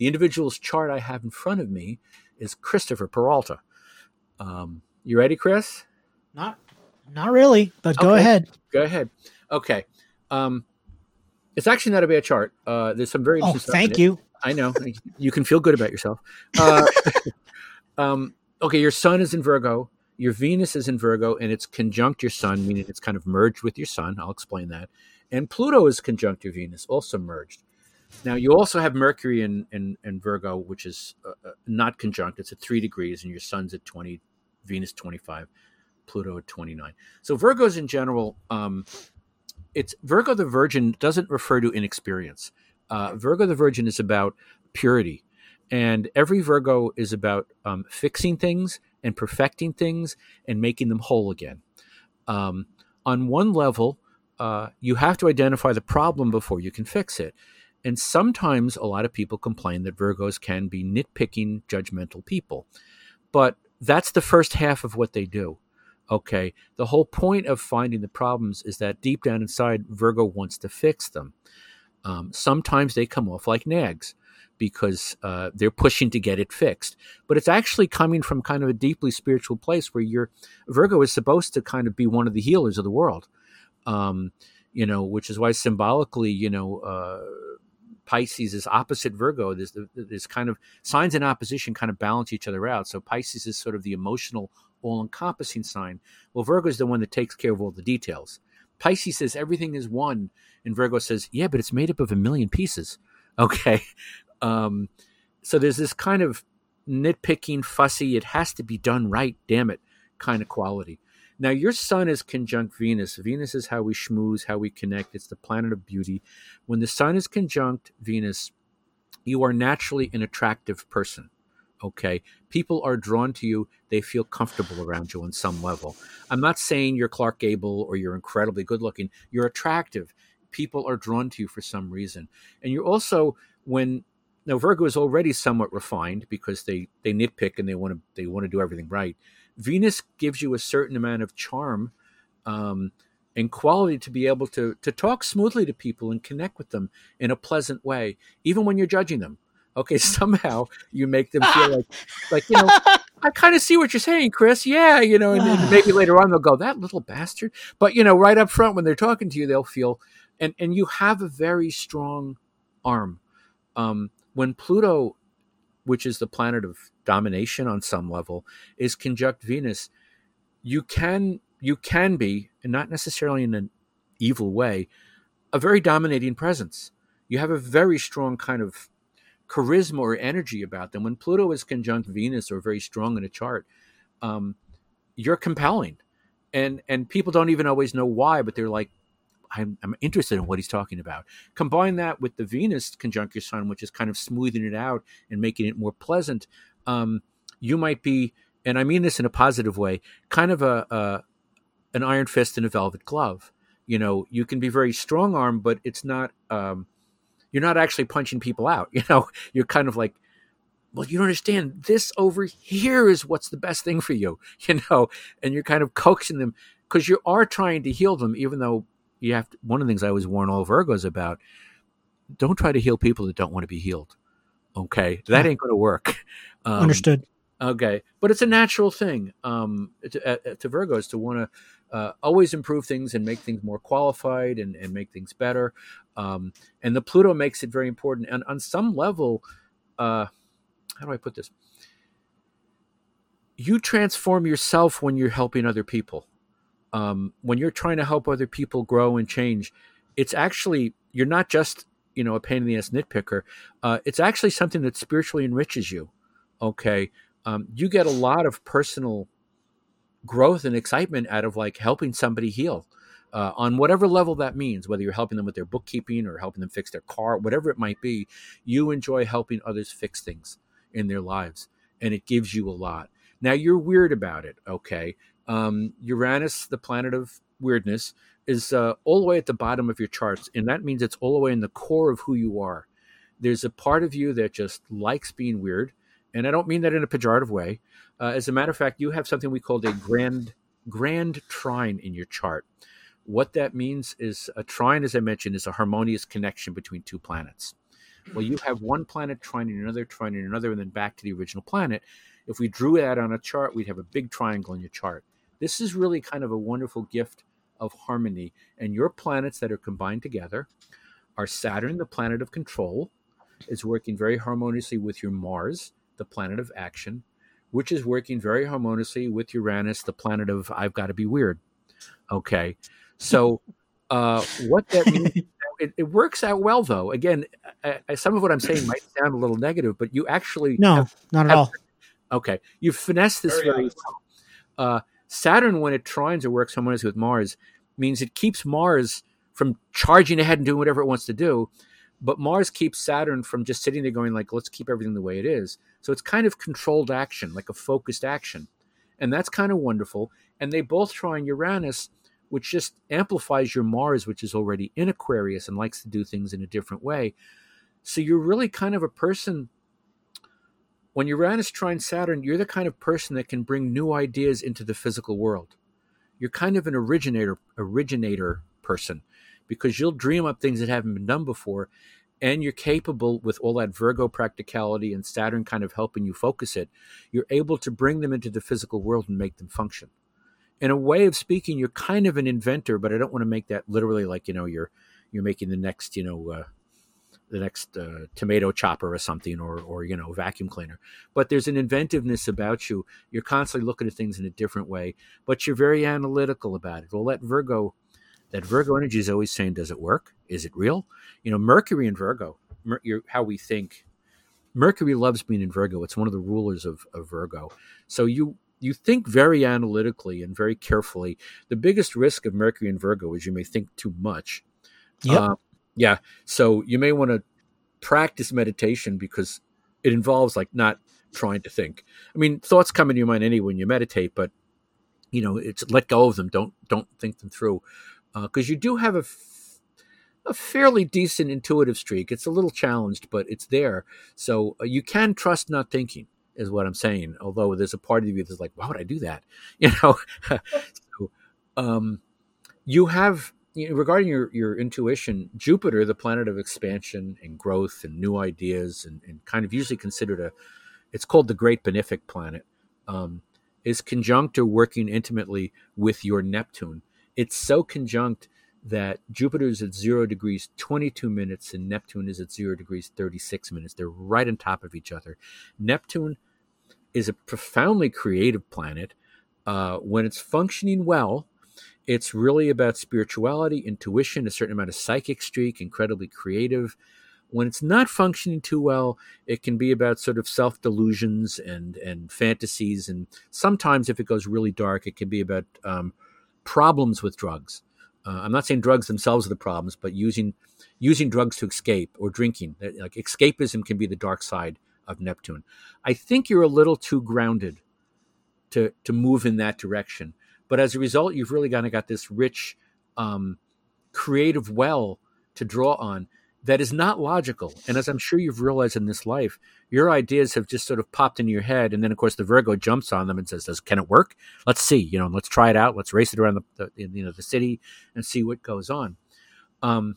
the individual's chart I have in front of me is Christopher Peralta. Um, you ready, Chris? Not, not really, but go Okay. ahead. Go ahead. Okay. Um, it's actually not a bad chart. Uh, there's some very Oh, interesting stuff in thank you. I know. You can feel good about yourself. Uh, um, okay, your sun is in Virgo. Your Venus is in Virgo, and it's conjunct your sun, meaning it's kind of merged with your sun. I'll explain that. And Pluto is conjunct your Venus, also merged. Now, you also have Mercury in, in, in Virgo, which is uh, uh, not conjunct. It's at three degrees, and your sun's at 20, Venus 25, Pluto at 29. So, Virgos in general, um, it's Virgo the Virgin doesn't refer to inexperience. Uh, Virgo the Virgin is about purity. And every Virgo is about um, fixing things and perfecting things and making them whole again. Um, on one level, uh, you have to identify the problem before you can fix it. And sometimes a lot of people complain that Virgos can be nitpicking, judgmental people. But that's the first half of what they do. Okay. The whole point of finding the problems is that deep down inside, Virgo wants to fix them. Um, sometimes they come off like nags because uh, they're pushing to get it fixed. But it's actually coming from kind of a deeply spiritual place where you're Virgo is supposed to kind of be one of the healers of the world. Um, you know, which is why symbolically, you know, uh, Pisces is opposite Virgo. There's, there's kind of signs in opposition kind of balance each other out. So Pisces is sort of the emotional, all encompassing sign. Well, Virgo is the one that takes care of all the details. Pisces says everything is one, and Virgo says, yeah, but it's made up of a million pieces. Okay. Um, so there's this kind of nitpicking, fussy, it has to be done right, damn it, kind of quality. Now, your sun is conjunct Venus. Venus is how we schmooze, how we connect. It's the planet of beauty. When the sun is conjunct Venus, you are naturally an attractive person. Okay. People are drawn to you. They feel comfortable around you on some level. I'm not saying you're Clark Gable or you're incredibly good looking. You're attractive. People are drawn to you for some reason. And you're also, when now Virgo is already somewhat refined because they they nitpick and they want to they want to do everything right. Venus gives you a certain amount of charm um, and quality to be able to to talk smoothly to people and connect with them in a pleasant way, even when you're judging them. Okay, somehow you make them feel like like you know. I kind of see what you're saying, Chris. Yeah, you know, and then maybe later on they'll go, "That little bastard." But you know, right up front when they're talking to you, they'll feel, and and you have a very strong arm. Um, when Pluto, which is the planet of domination on some level, is conjunct Venus, you can you can be, and not necessarily in an evil way, a very dominating presence. You have a very strong kind of charisma or energy about them. When Pluto is conjunct Venus or very strong in a chart, um, you're compelling, and and people don't even always know why, but they're like, I'm, I'm interested in what he's talking about. Combine that with the Venus conjunct your Sun, which is kind of smoothing it out and making it more pleasant. Um, you might be, and I mean this in a positive way, kind of a, a an iron fist in a velvet glove. You know, you can be very strong arm, but it's not. Um, you're not actually punching people out. You know, you're kind of like, well, you don't understand. This over here is what's the best thing for you. You know, and you're kind of coaxing them because you are trying to heal them, even though you have to, one of the things I always warn all Virgos about: don't try to heal people that don't want to be healed. Okay, that ain't going to work. Um, Understood. Okay, but it's a natural thing um, to, uh, to Virgos to want to uh, always improve things and make things more qualified and, and make things better. Um, and the Pluto makes it very important. And on some level, uh, how do I put this? You transform yourself when you're helping other people. Um, when you're trying to help other people grow and change, it's actually you're not just you know a pain in the ass nitpicker. Uh, it's actually something that spiritually enriches you. Okay, um, you get a lot of personal growth and excitement out of like helping somebody heal uh, on whatever level that means whether you're helping them with their bookkeeping or helping them fix their car whatever it might be you enjoy helping others fix things in their lives and it gives you a lot now you're weird about it okay um, uranus the planet of weirdness is uh, all the way at the bottom of your charts and that means it's all the way in the core of who you are there's a part of you that just likes being weird and I don't mean that in a pejorative way. Uh, as a matter of fact, you have something we call a grand grand trine in your chart. What that means is a trine, as I mentioned, is a harmonious connection between two planets. Well, you have one planet trining another, trining another, and then back to the original planet. If we drew that on a chart, we'd have a big triangle in your chart. This is really kind of a wonderful gift of harmony. And your planets that are combined together are Saturn, the planet of control, is working very harmoniously with your Mars, the planet of action, which is working very harmoniously with Uranus, the planet of I've got to be weird. Okay. So, uh, what that means, it, it, works out well, though. Again, I, I, some of what I'm saying might sound a little negative, but you actually. No, have, not at have, all. Okay. You've finessed this very, very well. Uh, Saturn, when it trines or works harmoniously with Mars, means it keeps Mars from charging ahead and doing whatever it wants to do. But Mars keeps Saturn from just sitting there going like, let's keep everything the way it is. So it's kind of controlled action, like a focused action. And that's kind of wonderful. And they both trine Uranus, which just amplifies your Mars, which is already in Aquarius and likes to do things in a different way. So you're really kind of a person when Uranus trines Saturn, you're the kind of person that can bring new ideas into the physical world. You're kind of an originator originator person because you'll dream up things that haven't been done before and you're capable with all that Virgo practicality and Saturn kind of helping you focus it, you're able to bring them into the physical world and make them function. In a way of speaking, you're kind of an inventor, but I don't want to make that literally like, you know, you're you're making the next, you know, uh, the next uh, tomato chopper or something or or you know vacuum cleaner. But there's an inventiveness about you. You're constantly looking at things in a different way but you're very analytical about it. Well that virgo that virgo energy is always saying does it work? Is it real? You know mercury and virgo Mer- how we think. Mercury loves being in virgo. It's one of the rulers of, of virgo. So you you think very analytically and very carefully. The biggest risk of mercury and virgo is you may think too much. Yep. Uh, yeah. So you may want to practice meditation because it involves like not trying to think. I mean, thoughts come into your mind anyway when you meditate, but you know, it's let go of them. Don't don't think them through because uh, you do have a, f- a fairly decent intuitive streak. It's a little challenged, but it's there. So uh, you can trust not thinking, is what I'm saying. Although there's a part of you that's like, why would I do that? You know. so, um, you have you know, regarding your, your intuition, Jupiter, the planet of expansion and growth and new ideas, and, and kind of usually considered a, it's called the Great Benefic Planet, um, is conjunct or working intimately with your Neptune. It's so conjunct that Jupiter is at zero degrees 22 minutes and Neptune is at zero degrees 36 minutes. They're right on top of each other. Neptune is a profoundly creative planet. Uh, when it's functioning well, it's really about spirituality, intuition, a certain amount of psychic streak, incredibly creative. When it's not functioning too well, it can be about sort of self delusions and and fantasies, and sometimes if it goes really dark, it can be about um, problems with drugs. Uh, I'm not saying drugs themselves are the problems, but using using drugs to escape or drinking. Like escapism can be the dark side of Neptune. I think you're a little too grounded to to move in that direction. But as a result, you've really kind of got this rich, um, creative well to draw on that is not logical. And as I'm sure you've realized in this life, your ideas have just sort of popped into your head. And then, of course, the Virgo jumps on them and says, "Can it work? Let's see. You know, let's try it out. Let's race it around the, the you know the city and see what goes on." Um,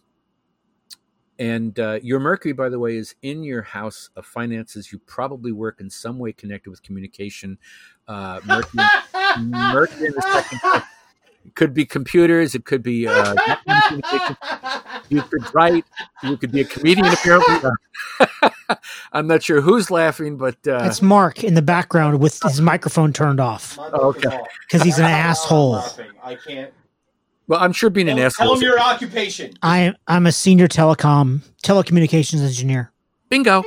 and uh, your Mercury, by the way, is in your house of finances. You probably work in some way connected with communication. Uh, Mercury, Mercury in the second. It could be computers. It could be uh, You could write. You could be a comedian. Apparently, I'm not sure who's laughing, but uh, it's Mark in the background with his microphone turned off. Okay, because he's an asshole. I can't well, I'm sure being tell, an asshole. Tell him your occupation. I I'm a senior telecom telecommunications engineer. Bingo.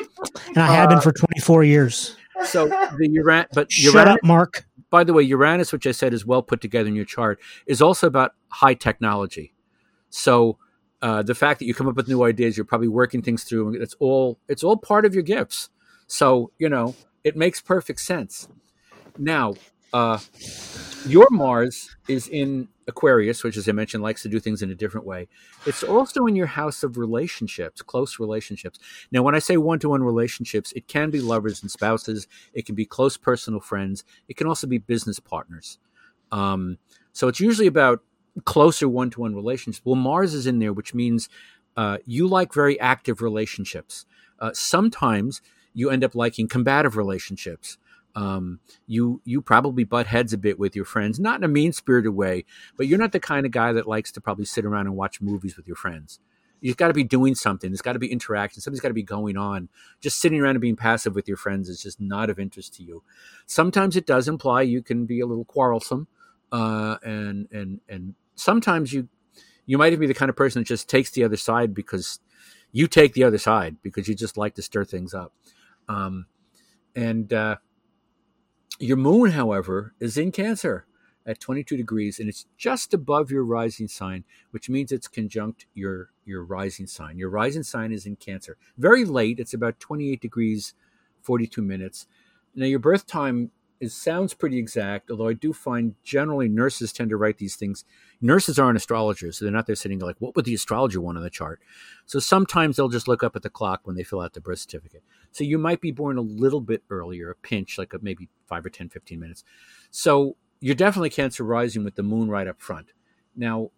And I have uh, been for 24 years. So the Uranus, but Shut Uranus, up, Mark. By the way, Uranus, which I said is well put together in your chart, is also about high technology. So uh, the fact that you come up with new ideas, you're probably working things through. It's all it's all part of your gifts. So you know it makes perfect sense. Now, uh, your Mars is in Aquarius, which, as I mentioned, likes to do things in a different way. It's also in your house of relationships, close relationships. Now, when I say one to one relationships, it can be lovers and spouses, it can be close personal friends, it can also be business partners. Um, so it's usually about closer one to one relationships. Well, Mars is in there, which means uh, you like very active relationships. Uh, sometimes you end up liking combative relationships. Um, you you probably butt heads a bit with your friends, not in a mean spirited way, but you're not the kind of guy that likes to probably sit around and watch movies with your friends. You've got to be doing something. There's got to be interaction. Something's got to be going on. Just sitting around and being passive with your friends is just not of interest to you. Sometimes it does imply you can be a little quarrelsome, uh, and and and sometimes you you might even be the kind of person that just takes the other side because you take the other side because you just like to stir things up. Um, and uh, your moon, however, is in Cancer at 22 degrees, and it's just above your rising sign, which means it's conjunct your your rising sign. Your rising sign is in Cancer. Very late. It's about 28 degrees, 42 minutes. Now your birth time it sounds pretty exact, although I do find generally nurses tend to write these things. Nurses aren't astrologers, so they're not there sitting like, what would the astrologer want on the chart? So sometimes they'll just look up at the clock when they fill out the birth certificate. So you might be born a little bit earlier, a pinch, like a, maybe five or 10, 15 minutes. So you're definitely Cancer rising with the moon right up front. Now,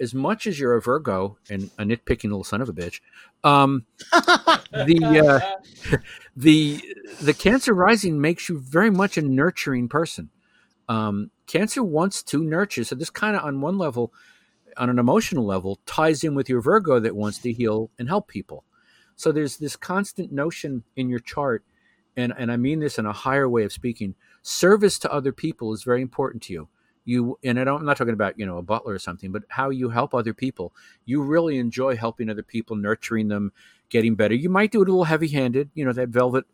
as much as you're a Virgo and a nitpicking little son of a bitch, um, the uh, the the Cancer rising makes you very much a nurturing person. Um, cancer wants to nurture, so this kind of on one level, on an emotional level, ties in with your Virgo that wants to heal and help people. So there's this constant notion in your chart, and and I mean this in a higher way of speaking. Service to other people is very important to you you and I don't, I'm not talking about you know a butler or something, but how you help other people. You really enjoy helping other people, nurturing them, getting better. You might do it a little heavy-handed, you know that velvet,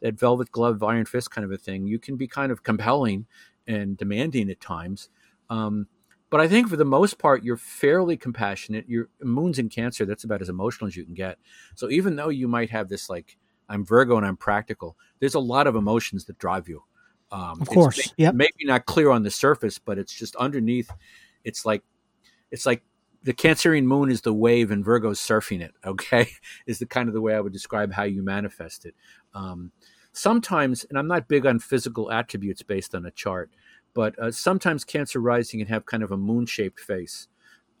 that velvet glove, iron fist kind of a thing. You can be kind of compelling and demanding at times. Um, but I think for the most part, you're fairly compassionate. Your moon's in Cancer. That's about as emotional as you can get. So even though you might have this like I'm Virgo and I'm practical, there's a lot of emotions that drive you. Um, of course, yeah. Maybe not clear on the surface, but it's just underneath. It's like, it's like the Cancerian moon is the wave and Virgo's surfing it. Okay, is the kind of the way I would describe how you manifest it. Um, sometimes, and I'm not big on physical attributes based on a chart, but uh, sometimes Cancer rising can have kind of a moon-shaped face.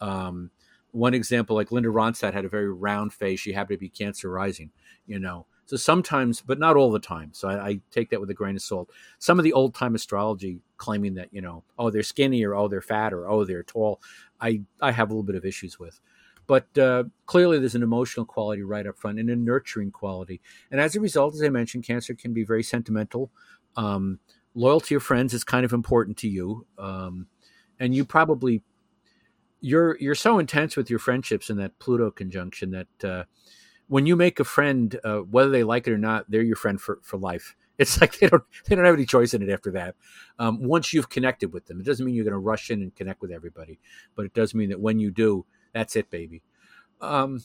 Um, one example, like Linda Ronstadt had a very round face. She happened to be Cancer rising, you know. So sometimes, but not all the time. So I, I take that with a grain of salt. Some of the old time astrology claiming that you know, oh they're skinny or oh they're fat or oh they're tall, I I have a little bit of issues with. But uh, clearly, there's an emotional quality right up front and a nurturing quality. And as a result, as I mentioned, Cancer can be very sentimental. Um, loyalty of friends is kind of important to you, um, and you probably you're you're so intense with your friendships in that Pluto conjunction that uh, when you make a friend, uh, whether they like it or not, they're your friend for, for life. It's like they don't they don't have any choice in it after that. Um, once you've connected with them, it doesn't mean you're going to rush in and connect with everybody, but it does mean that when you do, that's it, baby. Um,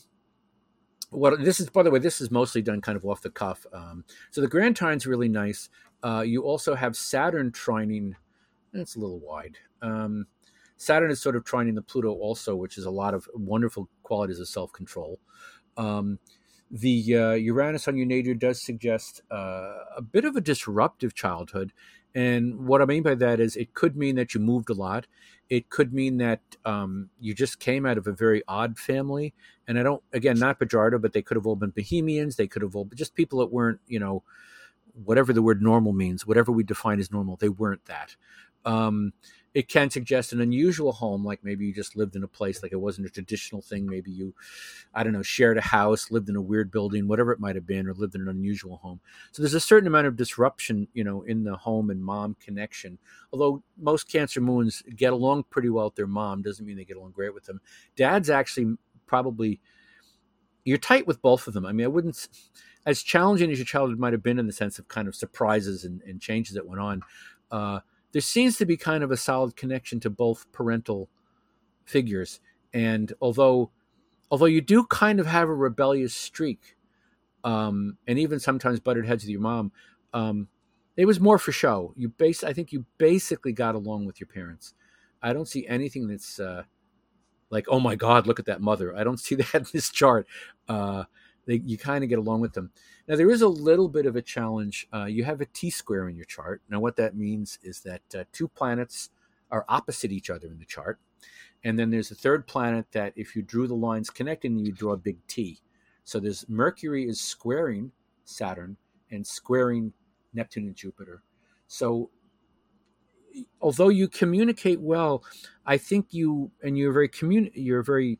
what this is, by the way, this is mostly done kind of off the cuff. Um, so the grand trine's really nice. Uh, you also have Saturn trining. That's a little wide. Um, Saturn is sort of trining the Pluto also, which is a lot of wonderful qualities of self control. Um, the uh, Uranus on your nadir does suggest uh, a bit of a disruptive childhood. And what I mean by that is it could mean that you moved a lot. It could mean that um, you just came out of a very odd family. And I don't, again, not pejorative, but they could have all been Bohemians. They could have all been just people that weren't, you know, whatever the word normal means, whatever we define as normal, they weren't that. Um, it can suggest an unusual home, like maybe you just lived in a place like it wasn't a traditional thing. Maybe you, I don't know, shared a house, lived in a weird building, whatever it might have been, or lived in an unusual home. So there's a certain amount of disruption, you know, in the home and mom connection. Although most Cancer moons get along pretty well with their mom, doesn't mean they get along great with them. Dad's actually probably you're tight with both of them. I mean, I wouldn't as challenging as your childhood might have been in the sense of kind of surprises and, and changes that went on. Uh, there seems to be kind of a solid connection to both parental figures. And although although you do kind of have a rebellious streak, um, and even sometimes butted heads with your mom, um, it was more for show. You base I think you basically got along with your parents. I don't see anything that's uh, like, oh my God, look at that mother. I don't see that in this chart. Uh, they, you kind of get along with them. Now, there is a little bit of a challenge. Uh, you have a T square in your chart. Now, what that means is that uh, two planets are opposite each other in the chart. And then there's a third planet that, if you drew the lines connecting, you draw a big T. So there's Mercury is squaring Saturn and squaring Neptune and Jupiter. So although you communicate well, I think you and you're very commun- you're very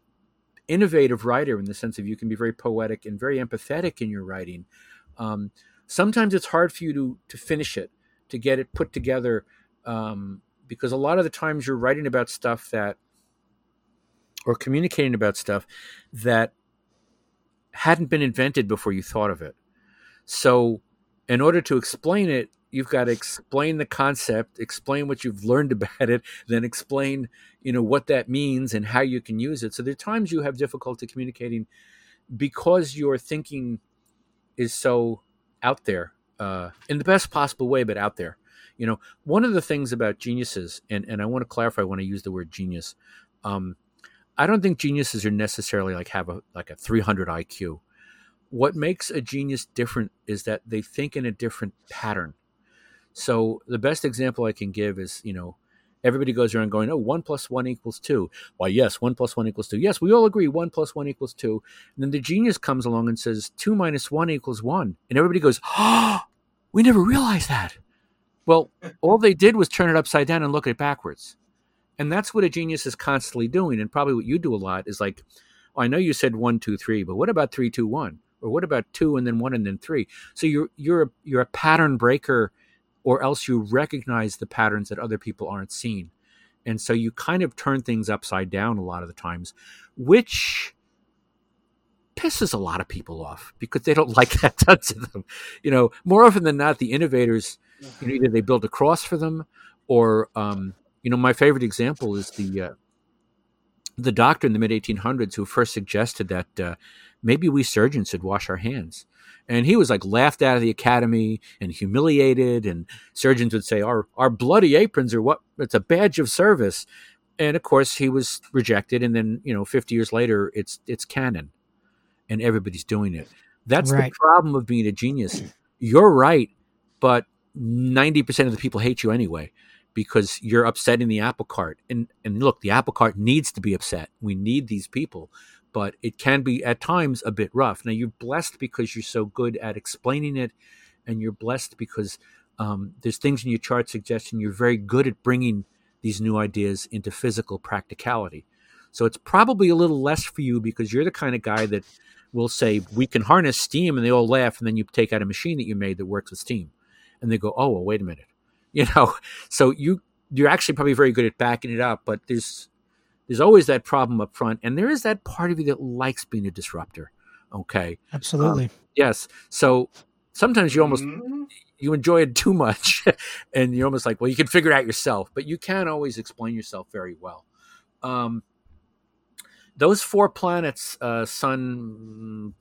innovative writer in the sense of you can be very poetic and very empathetic in your writing. Um, sometimes it's hard for you to to finish it, to get it put together, um, because a lot of the times you're writing about stuff that or communicating about stuff that hadn't been invented before you thought of it. So, in order to explain it, you've got to explain the concept, explain what you've learned about it, then explain, you know, what that means and how you can use it. So there are times you have difficulty communicating because your thinking is so out there uh, in the best possible way, but out there. You know, one of the things about geniuses, and, and I want to clarify when I use the word genius, um, I don't think geniuses are necessarily like have a like a 300 IQ. What makes a genius different is that they think in a different pattern. So the best example I can give is, you know, everybody goes around going, oh, one plus one equals two. Why, yes, one plus one equals two. Yes, we all agree one plus one equals two. And then the genius comes along and says two minus one equals one. And everybody goes, oh, we never realized that. Well, all they did was turn it upside down and look at it backwards. And that's what a genius is constantly doing. And probably what you do a lot is like, oh, I know you said one, two, three, but what about three, two, one? Or what about two and then one and then three? So you're you're a, you're a pattern breaker, or else you recognize the patterns that other people aren't seeing, and so you kind of turn things upside down a lot of the times, which pisses a lot of people off because they don't like that done to them. You know, more often than not, the innovators, you know, either they build a cross for them, or um, you know, my favorite example is the uh, the doctor in the mid 1800s who first suggested that uh, maybe we surgeons should wash our hands. And he was like laughed out of the academy and humiliated. And surgeons would say, "Our our bloody aprons are what? It's a badge of service." And of course, he was rejected. And then, you know, 50 years later, it's it's canon, and everybody's doing it. That's Right. the problem of being a genius. You're right, but 90% of the people hate you anyway because you're upsetting the apple cart. And and look, the apple cart needs to be upset. We need these people, but it can be at times a bit rough. Now you're blessed because you're so good at explaining it, and you're blessed because um, there's things in your chart suggestion you're very good at bringing these new ideas into physical practicality. So it's probably a little less for you because you're the kind of guy that will say we can harness steam, and they all laugh, and then you take out a machine that you made that works with steam, and they go, oh well, wait a minute, you know. So you you're actually probably very good at backing it up, but there's there's always that problem up front, and there is that part of you that likes being a disruptor. Okay, Absolutely. yes. So sometimes you almost Mhm. you enjoy it too much, and you're almost like, well, you can figure it out yourself, but you can't always explain yourself very well. Um, those four planets, uh, Sun,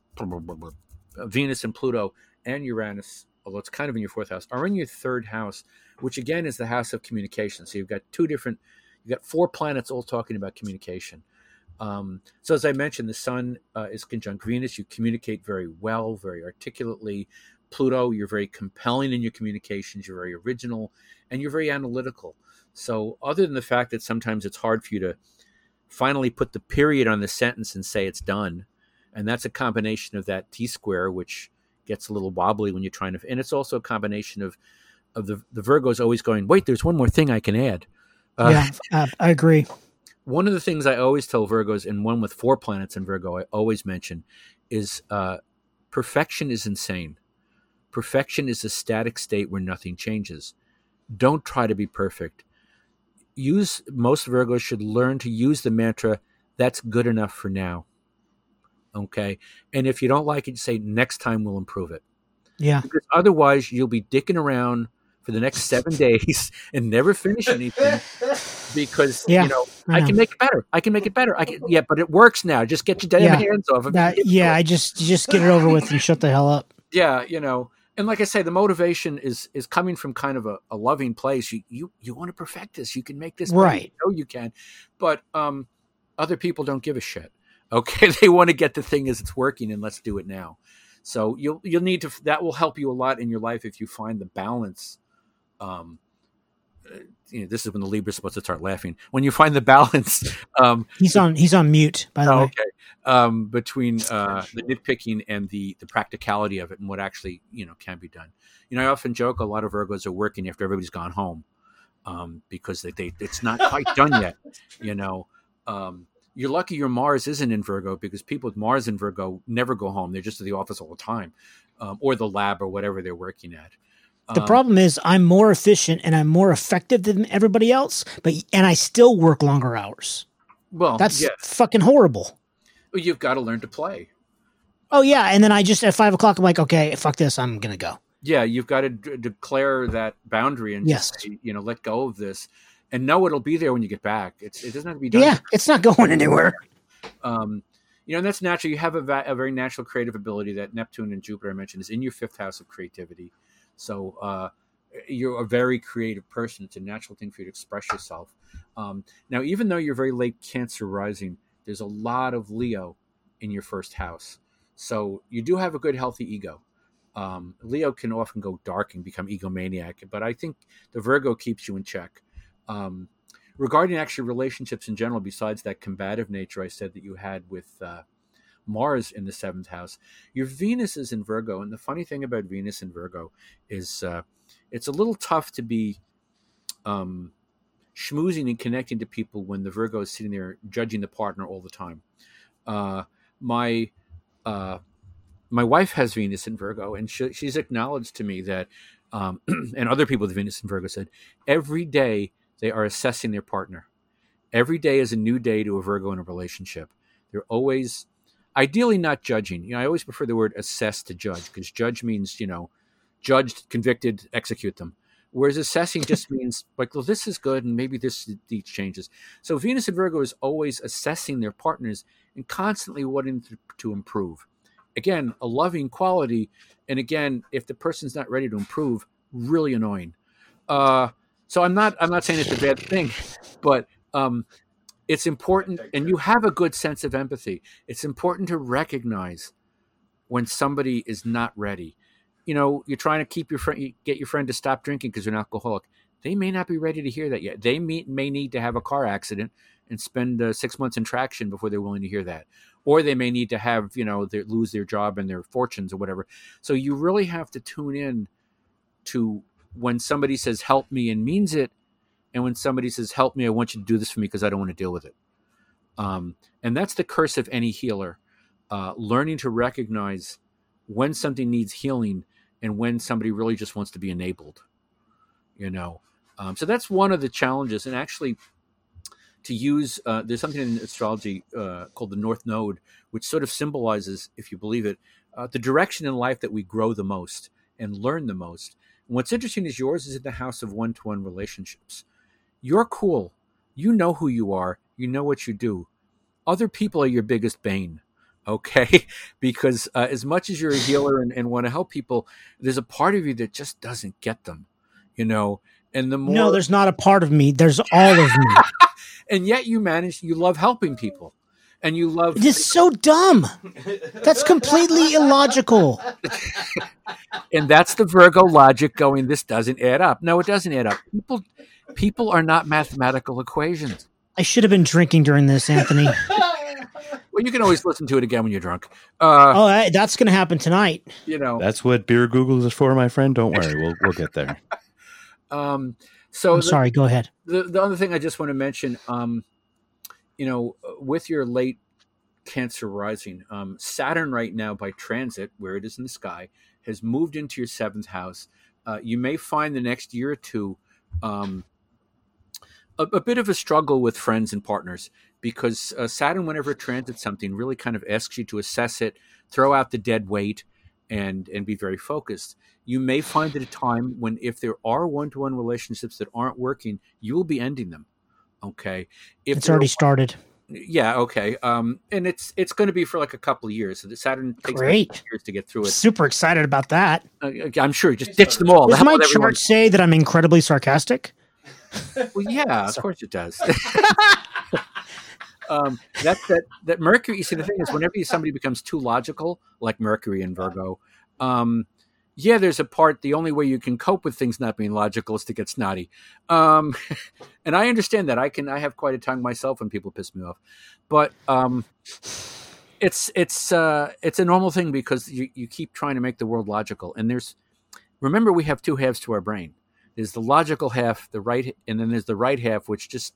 Venus, and Pluto, and Uranus, although it's kind of in your fourth house, are in your third house, which again is the house of communication. So you've got two different, you've got four planets all talking about communication. Um, so as I mentioned, the Sun uh, is conjunct Venus. You communicate very well, very articulately. Pluto, you're very compelling in your communications. You're very original, and you're very analytical. So other than the fact that sometimes it's hard for you to finally put the period on the sentence and say it's done, and that's a combination of that T square, which gets a little wobbly when you're trying to, and it's also a combination of of the the Virgo's always going, wait, there's one more thing I can add. Uh, yeah, uh, I agree. one of the things I always tell Virgos, and one with four planets in Virgo, I always mention, is uh, perfection is insane. Perfection is a static state where nothing changes. Don't try to be perfect. Use most Virgos should learn to use the mantra "That's good enough for now." Okay, and if you don't like it, say next time we'll improve it Yeah, because otherwise you'll be dicking around for the next seven days and never finish anything because Yeah, you know I I, can make it better. I can make it better. I can yeah, but it works now. Just get your damn Yeah. hands off of that, it. yeah. I just just get it over with and shut the hell up. Yeah, you know. And like I say, the motivation is is coming from kind of a, a loving place. You you you want to perfect this. You can make this better. Right. You know you can. But um other people don't give a shit. Okay. they want to get the thing as it's working and let's do it now. So you'll you'll need to that will help you a lot in your life if you find the balance um you know, this is when the Libra's supposed to start laughing. When you find the balance, um, He's on he's on mute, by the oh, way. okay, um, between uh, the nitpicking and the the practicality of it and what actually you know can be done. You know, I often joke a lot of Virgos are working after everybody's gone home um, because they, they it's not quite done yet. You know, um, you're lucky your Mars isn't in Virgo because people with Mars in Virgo never go home; they're just at the office all the time, um, or the lab or whatever they're working at. The Um, problem is I'm more efficient and I'm more effective than everybody else, but and I still work longer hours. well, That's fucking horrible. you've got to learn to play. Oh yeah, and then I just at five o'clock I'm like, okay, fuck this, I'm gonna go. yeah you've got to d- declare that boundary and Yes. just you know let go of this and know it'll be there when you get back it's, it doesn't have to be done Yeah, it's not going anywhere. um, you know and that's natural you have a, va- a very natural creative ability that neptune and jupiter i mentioned is in your fifth house of creativity so uh, you're a very creative person. It's a natural thing for you to express yourself. Um, now even though you're very late cancer rising there's a lot of leo in your first house. So you do have a good healthy ego. Um, leo can often go dark and become egomaniac but i think the virgo keeps you in check. Um, regarding actually relationships in general, besides that combative nature I said that you had with uh, Mars in the seventh house, your Venus is in Virgo. And the funny thing about Venus in Virgo is uh, it's a little tough to be um, schmoozing and connecting to people when the Virgo is sitting there judging the partner all the time. Uh, my uh, my wife has Venus in Virgo, and she, she's acknowledged to me that, um, and other people with Venus in Virgo said, every day they are assessing their partner. Every day is a new day to a Virgo in a relationship. They're always, ideally, not judging. You know, I always prefer the word assess to judge because judge means, you know, judged, convicted, execute them. Whereas assessing just means like, well, this is good, and maybe this these changes. So Venus and Virgo is always assessing their partners and constantly wanting to, to improve. Again, a loving quality, and again, if the person's not ready to improve, really annoying. Uh, so I'm not I'm not saying it's a bad thing, but um, it's important, and you have a good sense of empathy. It's important to recognize when somebody is not ready. You know, you're trying to keep your friend, get your friend to stop drinking because they're an alcoholic. They may not be ready to hear that yet. They may, may need to have a car accident and spend uh, six months in traction before they're willing to hear that, or they may need to have you know their, lose their job and their fortunes or whatever. So you really have to tune in to when somebody says help me and means it and when somebody says help me i want you to do this for me because i don't want to deal with it. Um, and that's the curse of any healer uh, learning to recognize when something needs healing and when somebody really just wants to be enabled you know? Um, so that's one of the challenges. And actually to use uh, there's something in astrology uh, called the north node which sort of symbolizes if you believe it uh, the direction in life that we grow the most and learn the most. And what's interesting is yours is in the house of one-to-one relationships you're cool you know who you are you know what you do other people are your biggest bane okay because uh, as much as you're a healer and, and want to help people there's a part of you that just doesn't get them you know and the more No, there's not a part of me. There's all of me. and yet you manage you love helping people and you love It is so dumb. That's completely illogical. and that's the virgo logic going this doesn't add up no it doesn't add up people people are not mathematical equations I should have been drinking during this, Anthony. well you can always listen to it again when you're drunk uh Oh, I- that's going to happen tonight. you know That's what beer Google is for, my friend. Don't worry, we'll we'll get there. um so I'm the- sorry. Go ahead. the, the other thing I just want to mention, um, you know, with your late Cancer rising, um, Saturn right now by transit, where it is in the sky, has moved into your seventh house. Uh, you may find the next year or two um, a, a bit of a struggle with friends and partners because uh, Saturn, whenever it transits something, really kind of asks you to assess it, throw out the dead weight, and and be very focused. You may find at a time when, if there are one-to-one relationships that aren't working, you will be ending them. Okay, if It's there- already started. yeah, okay, um, and it's it's going to be for like a couple of years. So the Saturn takes like Great. years to get through it. Super excited about that. Uh, I'm sure. You just ditch them all. Does The my hell everyone. chart say that I'm incredibly sarcastic? Well, yeah, of course it does. um, that that that Mercury. You see, the thing is, whenever somebody becomes too logical, like Mercury in Virgo, um, yeah, there's a part. The only way you can cope with things not being logical is to get snotty, um, and I understand that. I can. I have quite a tongue myself when people piss me off, but um, it's it's uh, it's a normal thing because you you keep trying to make the world logical, and there's remember we have two halves to our brain. There's the logical half, the right, and then there's the right half, which just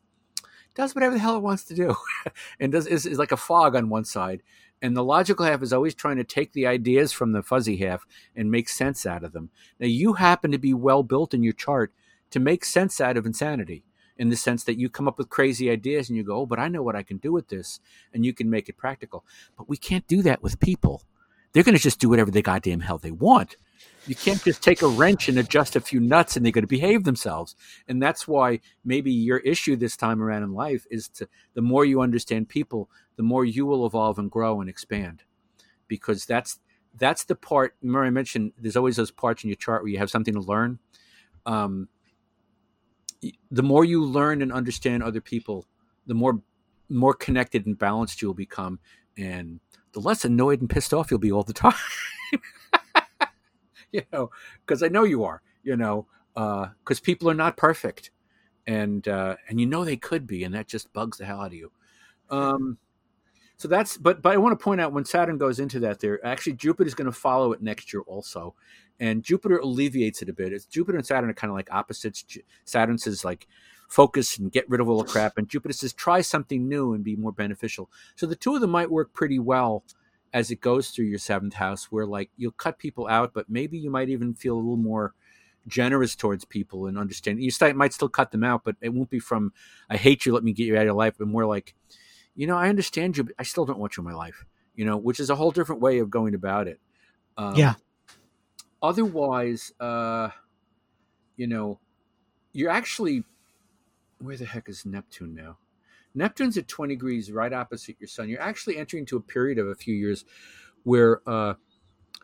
does whatever the hell it wants to do, and does is, is like a fog on one side, and the logical half is always trying to take the ideas from the fuzzy half and make sense out of them. Now, you happen to be well built in your chart to make sense out of insanity in the sense that you come up with crazy ideas and you go, oh, but I know what I can do with this, and you can make it practical. But we can't do that with people. They're going to just do whatever the goddamn hell they want. You can't just take a wrench and adjust a few nuts and they're going to behave themselves. And that's why maybe your issue this time around in life is to the more you understand people, the more you will evolve and grow and expand. Because that's that's the part. I mentioned there's always those parts in your chart where you have something to learn. Um, the more you learn and understand other people, the more more connected and balanced you'll become, and the less annoyed and pissed off you'll be all the time. you know, because I know you are. You know, because uh, people are not perfect, and uh, and you know they could be, and that just bugs the hell out of you. Um, so that's but but I want to point out when Saturn goes into that there actually Jupiter is going to follow it next year also, and Jupiter alleviates it a bit. It's Jupiter and Saturn are kind of like opposites. Saturn says like focus and get rid of all the crap, and Jupiter says try something new and be more beneficial. So the two of them might work pretty well as it goes through your seventh house, where like you'll cut people out, but maybe you might even feel a little more generous towards people and understand. You might still cut them out, but it won't be from "I hate you, let me get you out of your life," but more like you know, I understand you, but I still don't want you in my life, you know, which is a whole different way of going about it. Um, yeah. Otherwise, uh, you know, you're actually, where the heck is Neptune now? Neptune's at 20 degrees right opposite your sun. You're actually entering into a period of a few years where uh,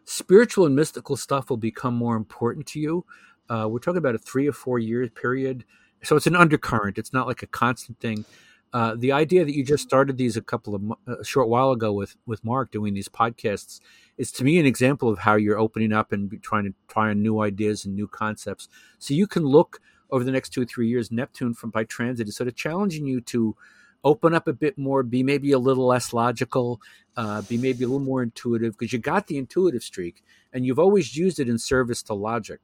spiritual and mystical stuff will become more important to you. Uh, we're talking about a three or four year period. So it's an undercurrent. It's not like a constant thing. Uh, the idea that you just started these a couple of a short while ago with with Mark doing these podcasts is to me an example of how you're opening up and trying to try on new ideas and new concepts. So you can look over the next two or three years. Neptune from by transit is sort of challenging you to open up a bit more, be maybe a little less logical, uh, be maybe a little more intuitive because you got the intuitive streak and you've always used it in service to logic.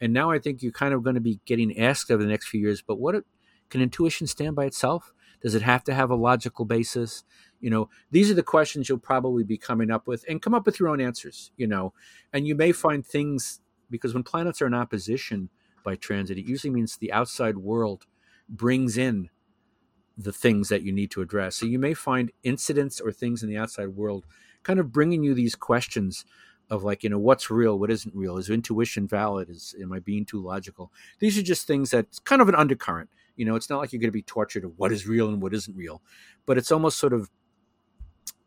And now I think you're kind of going to be getting asked over the next few years, but what can intuition stand by itself? Does it have to have a logical basis? You know, these are the questions you'll probably be coming up with and come up with your own answers, you know. And you may find things because when planets are in opposition by transit, it usually means the outside world brings in the things that you need to address. So you may find incidents or things in the outside world kind of bringing you these questions of like, you know, what's real, what isn't real? Is intuition valid? Is am I being too logical? These are just things that's kind of an undercurrent. You know, it's not like you're going to be tortured of what is real and what isn't real, but it's almost sort of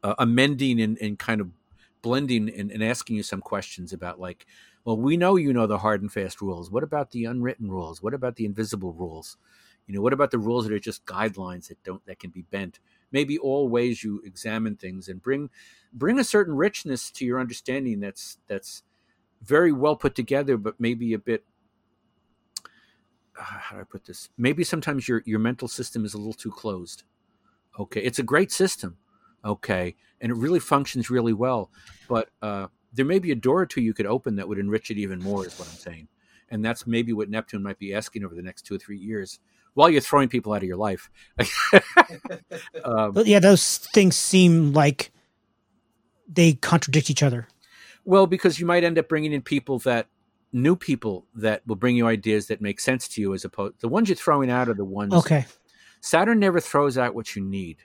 uh, amending and, and kind of blending and, and asking you some questions about like, well, we know you know the hard and fast rules. What about the unwritten rules? What about the invisible rules? You know, what about the rules that are just guidelines that don't that can be bent? Maybe all ways you examine things and bring bring a certain richness to your understanding that's that's very well put together, but maybe a bit uh, how do I put this? Maybe sometimes your your mental system is a little too closed. Okay, it's a great system. Okay, and it really functions really well, but uh, there may be a door or two you could open that would enrich it even more. Is what I'm saying, and that's maybe what Neptune might be asking over the next two or three years while you're throwing people out of your life. um, but yeah, those things seem like they contradict each other. Well, because you might end up bringing in people that new people that will bring you ideas that make sense to you as opposed the ones you're throwing out are the ones okay saturn never throws out what you need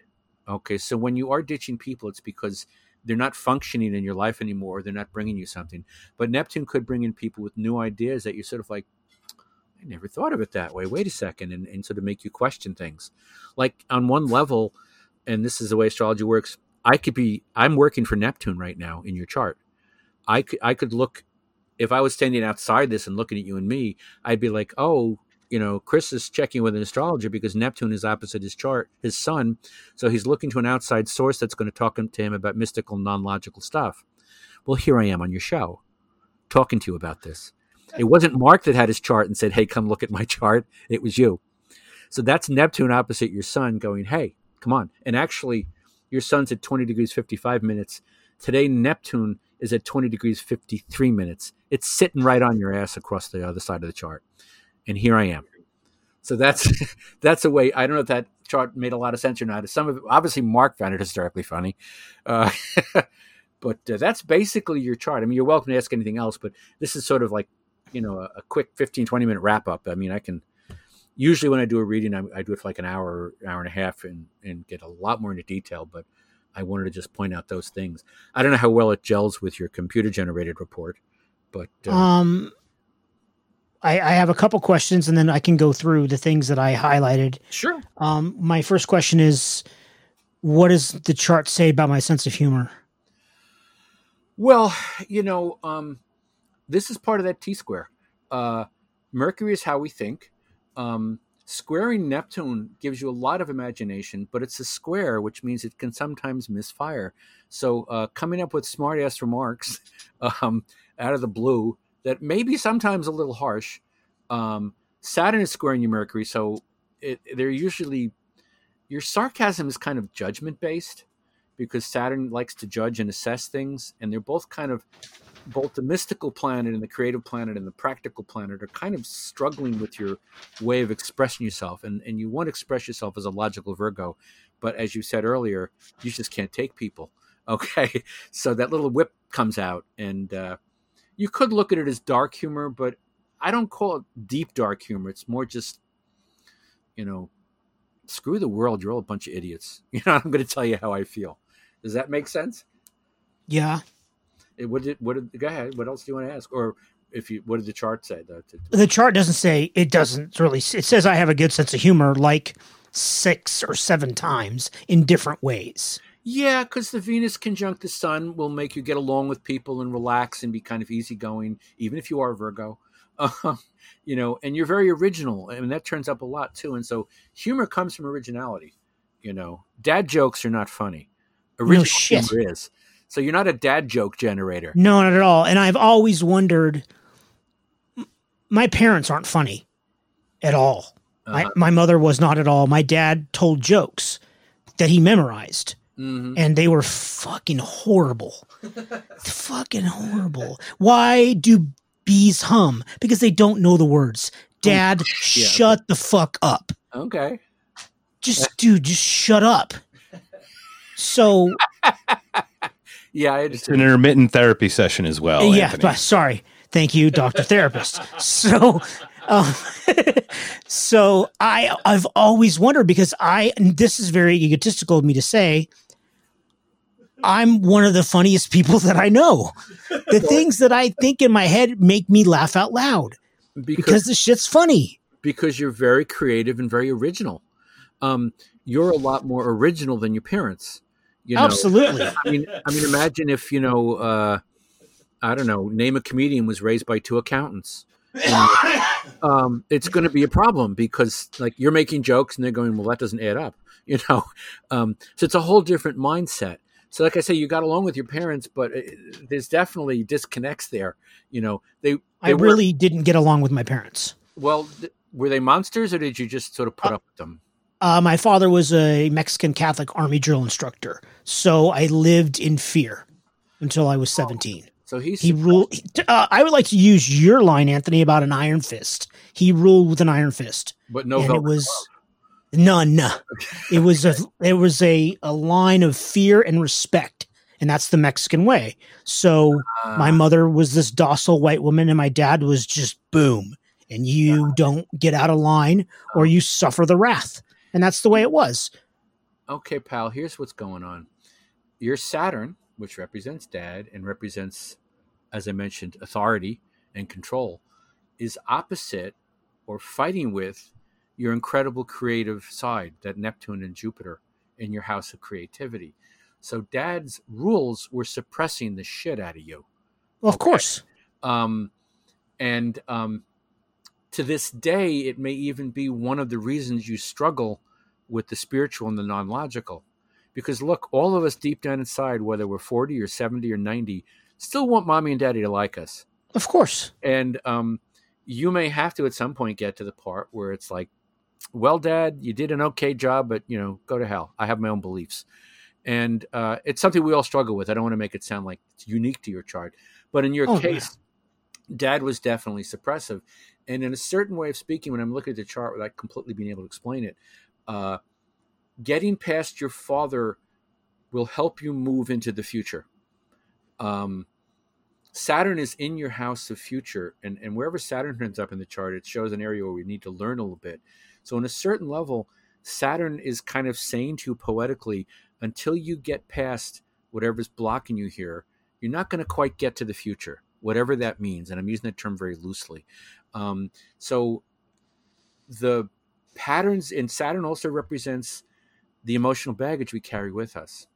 okay so when you are ditching people it's because they're not functioning in your life anymore they're not bringing you something. But neptune could bring in people with new ideas that you're sort of like i never thought of it that way wait a second and, and sort of make you question things. Like on one level and this is the way astrology works i could be i'm working for neptune right now in your chart. I could i could look if I was standing outside this and looking at you and me, I'd be like, oh, you know, Chris is checking with an astrologer because Neptune is opposite his chart, his sun. So he's looking to an outside source that's going to talk to him about mystical, non logical stuff. Well, here I am on your show talking to you about this. It wasn't Mark that had his chart and said, "Hey, come look at my chart." It was you. So that's Neptune opposite your sun, going, "Hey, come on!" And actually, your sun's at 20 degrees 55 minutes. Today, Neptune is at 20 degrees 53 minutes. It's sitting right on your ass across the other side of the chart. And here I am. So that's that's a way. I don't know if that chart made a lot of sense or not. Some of it, obviously Mark found it hysterically funny, uh, but uh, that's basically your chart. I mean, you're welcome to ask anything else, but this is sort of like you know a, a quick 15, 20 minute wrap up. I mean, I can usually when I do a reading, I, I do it for like an hour, hour and a half, and and get a lot more into detail. But I wanted to just point out those things. I don't know how well it gels with your computer generated report, but uh, Um, I, I have a couple questions, and then I can go through the things that I highlighted. sure. Um, my first question is, what does the chart say about my sense of humor? Well, you know, um, this is part of that T square. Uh, Mercury is how we think. Um, squaring Neptune gives you a lot of imagination, but it's a square, which means it can sometimes misfire. So, uh, coming up with smart ass remarks um, out of the blue that may be sometimes a little harsh. Um, Saturn is squaring your Mercury, so it, they're usually your sarcasm is kind of judgment based because Saturn likes to judge and assess things, and they're both kind of both the mystical planet and the creative planet and the practical planet are kind of struggling with your way of expressing yourself. And and you want to express yourself as a logical Virgo, but as you said earlier, you just can't take people. Okay, so that little whip comes out, and uh, you could look at it as dark humor, but I don't call it deep dark humor. It's more just, you know, screw the world. You're all a bunch of idiots. You know, I'm going to tell you how I feel. Does that make sense? Yeah, It, what did what did go ahead? What else do you want to ask? Or if you what did the chart say? The, the- the chart doesn't say it doesn't really. It says I have a good sense of humor, like six or seven times in different ways. Yeah, because the Venus conjunct the Sun will make you get along with people and relax and be kind of easygoing, even if you are Virgo. Um, you know, and you're very original, and that turns up a lot too. And so humor comes from originality. You know, dad jokes are not funny. Original shit. humor is. So you're not a dad joke generator. No, not at all. And I've always wondered. My parents aren't funny at all. Uh-huh. my mother was not at all. My dad told jokes that he memorized. Mhm. and they were fucking horrible. fucking horrible. Why do bees hum? Because they don't know the words. Dad, Yeah. shut the fuck up. Okay. Just, dude, just shut up. So, Yeah, I It's an intermittent therapy session as well. yeah, but sorry. Thank you, Doctor Therapist. So, um, so I I've always wondered because I and this is very egotistical of me to say. I'm one of the funniest people that I know. The things that I think in my head make me laugh out loud because because the shit's funny. because you're very creative and very original. Um, you're a lot more original than your parents. You know, Absolutely. I mean, I mean, imagine if you know, uh, I don't know, name a comedian was raised by two accountants. Um, it's going to be a problem because like you're making jokes and they're going, well, that doesn't add up. You know, um, so it's a whole different mindset. So, like I say, you got along with your parents, but uh, there's definitely disconnects there. You know, they, they I really didn't get along with my parents. well. Th- were they monsters, or did you just sort of put up with them? Uh, my father was a Mexican Catholic Army drill instructor, so I lived in fear until I was 17. So he's He ruled. Uh, I would like to use your line, Anthony, about an iron fist. He ruled with an iron fist, but no and it was glove. None. It was a it was a, a line of fear and respect, and that's the Mexican way. So my Ah, mother was this docile white woman, and my dad was just boom, and you don't get out of line or you suffer the wrath, and that's the way it was. okay, pal. Here's what's going on. Your Saturn, which represents dad and represents, as I mentioned, authority and control, is opposite or fighting with your incredible creative side, that Neptune and Jupiter in your house of creativity. So dad's rules were suppressing the shit out of you. Well, of Okay. course. um, and um, to this day, it may even be one of the reasons you struggle with the spiritual and the non-logical. Because look, all of us deep down inside, whether we're forty or seventy or ninety, still want mommy and daddy to like us. Of course. and um, you may have to at some point get to the part where it's like, well, Dad, you did an okay job, but you know, go to hell. I have my own beliefs, and uh, it's something we all struggle with. I don't want to make it sound like it's unique to your chart, but in your Oh, case, Dad was definitely suppressive, and in a certain way of speaking, when I'm looking at the chart without completely being able to explain it, uh, getting past your father will help you move into the future. Um, Saturn is in your house of future, and, and wherever Saturn turns up in the chart, it shows an area where we need to learn a little bit. So, on a certain level, Saturn is kind of saying to you poetically, until you get past whatever's blocking you here, you're not going to quite get to the future, whatever that means. And I'm using that term very loosely. Um, so, the patterns in Saturn also represents the emotional baggage we carry with us.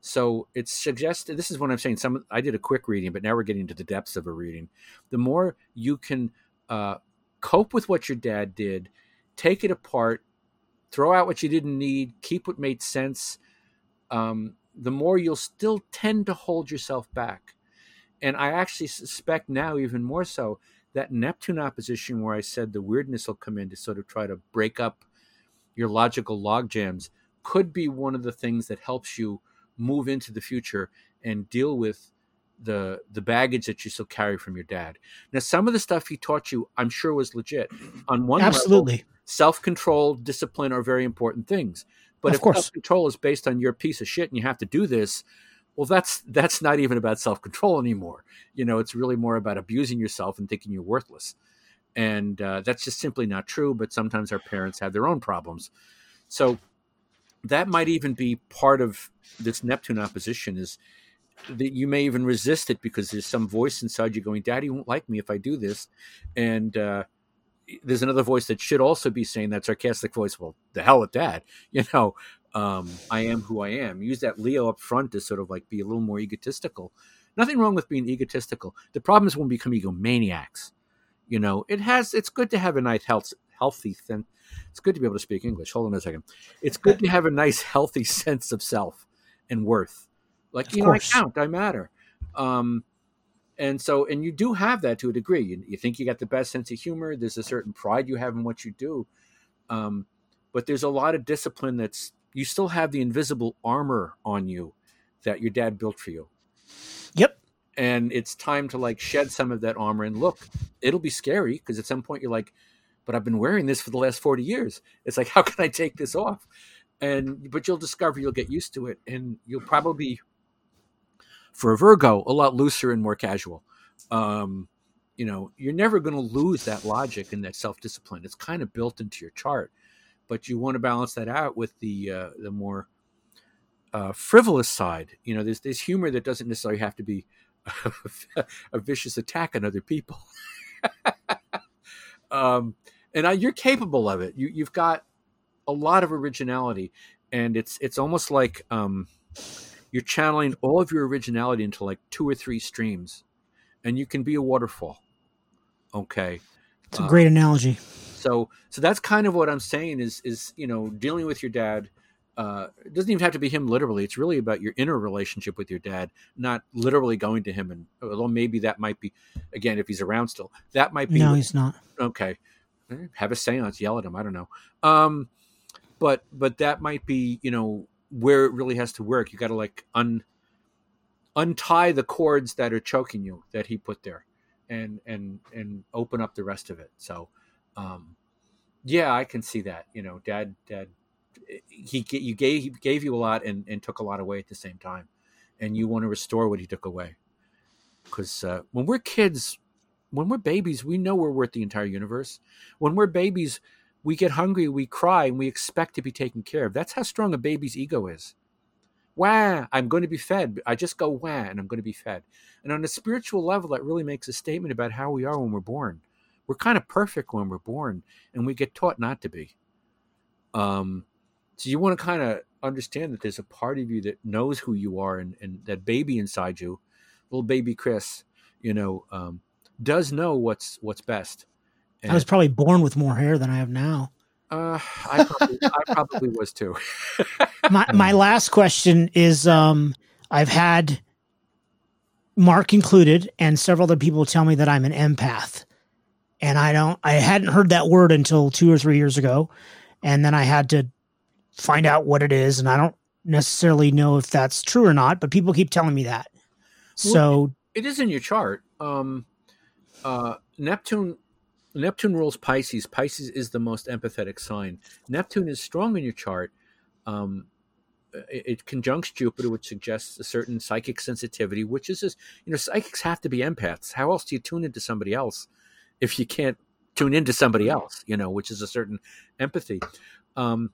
So it's suggested. This is what I'm saying. Some I did a quick reading, but now we're getting to the depths of a reading. The more you can uh, cope with what your dad did, take it apart, throw out what you didn't need, keep what made sense. Um, the more you'll still tend to hold yourself back. And I actually suspect now, even more so, that Neptune opposition, where I said the weirdness will come in to sort of try to break up your logical log jams, could be one of the things that helps you move into the future and deal with the the baggage that you still carry from your dad. Now, some of the stuff he taught you, I'm sure, was legit. On one Absolutely. self control, discipline are very important things. But Of if course. self control is based on your piece of shit and you have to do this, well, that's that's not even about self control anymore. You know, it's really more about abusing yourself and thinking you're worthless, and uh, that's just simply not true. But sometimes our parents have their own problems, so that might even be part of this Neptune opposition. Is that you may even resist it because there's some voice inside you going, "Daddy won't like me if I do this," and uh, there's another voice that should also be saying that sarcastic voice. Well, the hell with that, you know. Um, I am who I am. Use that Leo up front to sort of like be a little more egotistical. Nothing wrong with being egotistical. The problem is when we become egomaniacs. You know, it has. It's good to have a nice, health, healthy. Sen- it's good to be able to speak English. Hold on a second. It's good to have a nice, healthy sense of self and worth. Like Of you course. know, I count. I matter. Um, and so, and you do have that to a degree. You, you think you got the best sense of humor. There's a certain pride you have in what you do. Um, but there's a lot of discipline that's you still have the invisible armor on you that your dad built for you Yep. and it's time to like shed some of that armor and look it'll be scary because at some point you're like but i've been wearing this for the last 40 years it's like how can i take this off and but you'll discover you'll get used to it and you'll probably for a virgo a lot looser and more casual um you know you're never going to lose that logic and that self-discipline it's kind of built into your chart but you want to balance that out with the uh, the more uh, frivolous side. You know, there's there's humor that doesn't necessarily have to be a vicious attack on other people. um, and I, you're capable of it. You you've got a lot of originality, and it's it's almost like um, you're channeling all of your originality into like two or three streams, and you can be a waterfall. Okay. It's a great analogy. so so that's kind of what I'm saying is is you know dealing with your dad. Uh, it doesn't even have to be him literally. It's really about your inner relationship with your dad, not literally going to him. And although maybe that might be, again, if he's around still, that might be No, he's not. okay. Eh, Have a séance, yell at him. I don't know. Um, but but that might be you know where it really has to work. You got to like un untie the cords that are choking you that he put there, and and and open up the rest of it. So, um, yeah, I can see that. You know, dad, dad, he you gave he gave you a lot and and took a lot away at the same time, and you want to restore what he took away. Because uh, when we're kids, when we're babies, we know we're worth the entire universe. When we're babies, we get hungry, we cry, and we expect to be taken care of. That's how strong a baby's ego is. Wah, I'm going to be fed. I just go wah, and I'm going to be fed. And on a spiritual level, that really makes a statement about how we are when we're born. We're kind of perfect when we're born, and we get taught not to be. Um, so you want to kind of understand that there's a part of you that knows who you are, and, and that baby inside you, little baby Chris, you know, um, does know what's what's best. I was probably born with more hair than I have now. Uh, I probably, I probably was too. My my last question is um I've had Mark included, and several other people tell me that I'm an empath. And I don't, I hadn't heard that word until two or three years ago. And then I had to find out what it is. And I don't necessarily know if that's true or not, but people keep telling me that. So It is in your chart. Um, uh, Neptune Neptune rules Pisces. Pisces is the most empathetic sign. Neptune is strong in your chart. Um, it, it conjuncts Jupiter, which suggests a certain psychic sensitivity, which is just, you know, psychics have to be empaths. How else do you tune into somebody else if you can't tune into somebody else, you know, which is a certain empathy. Um,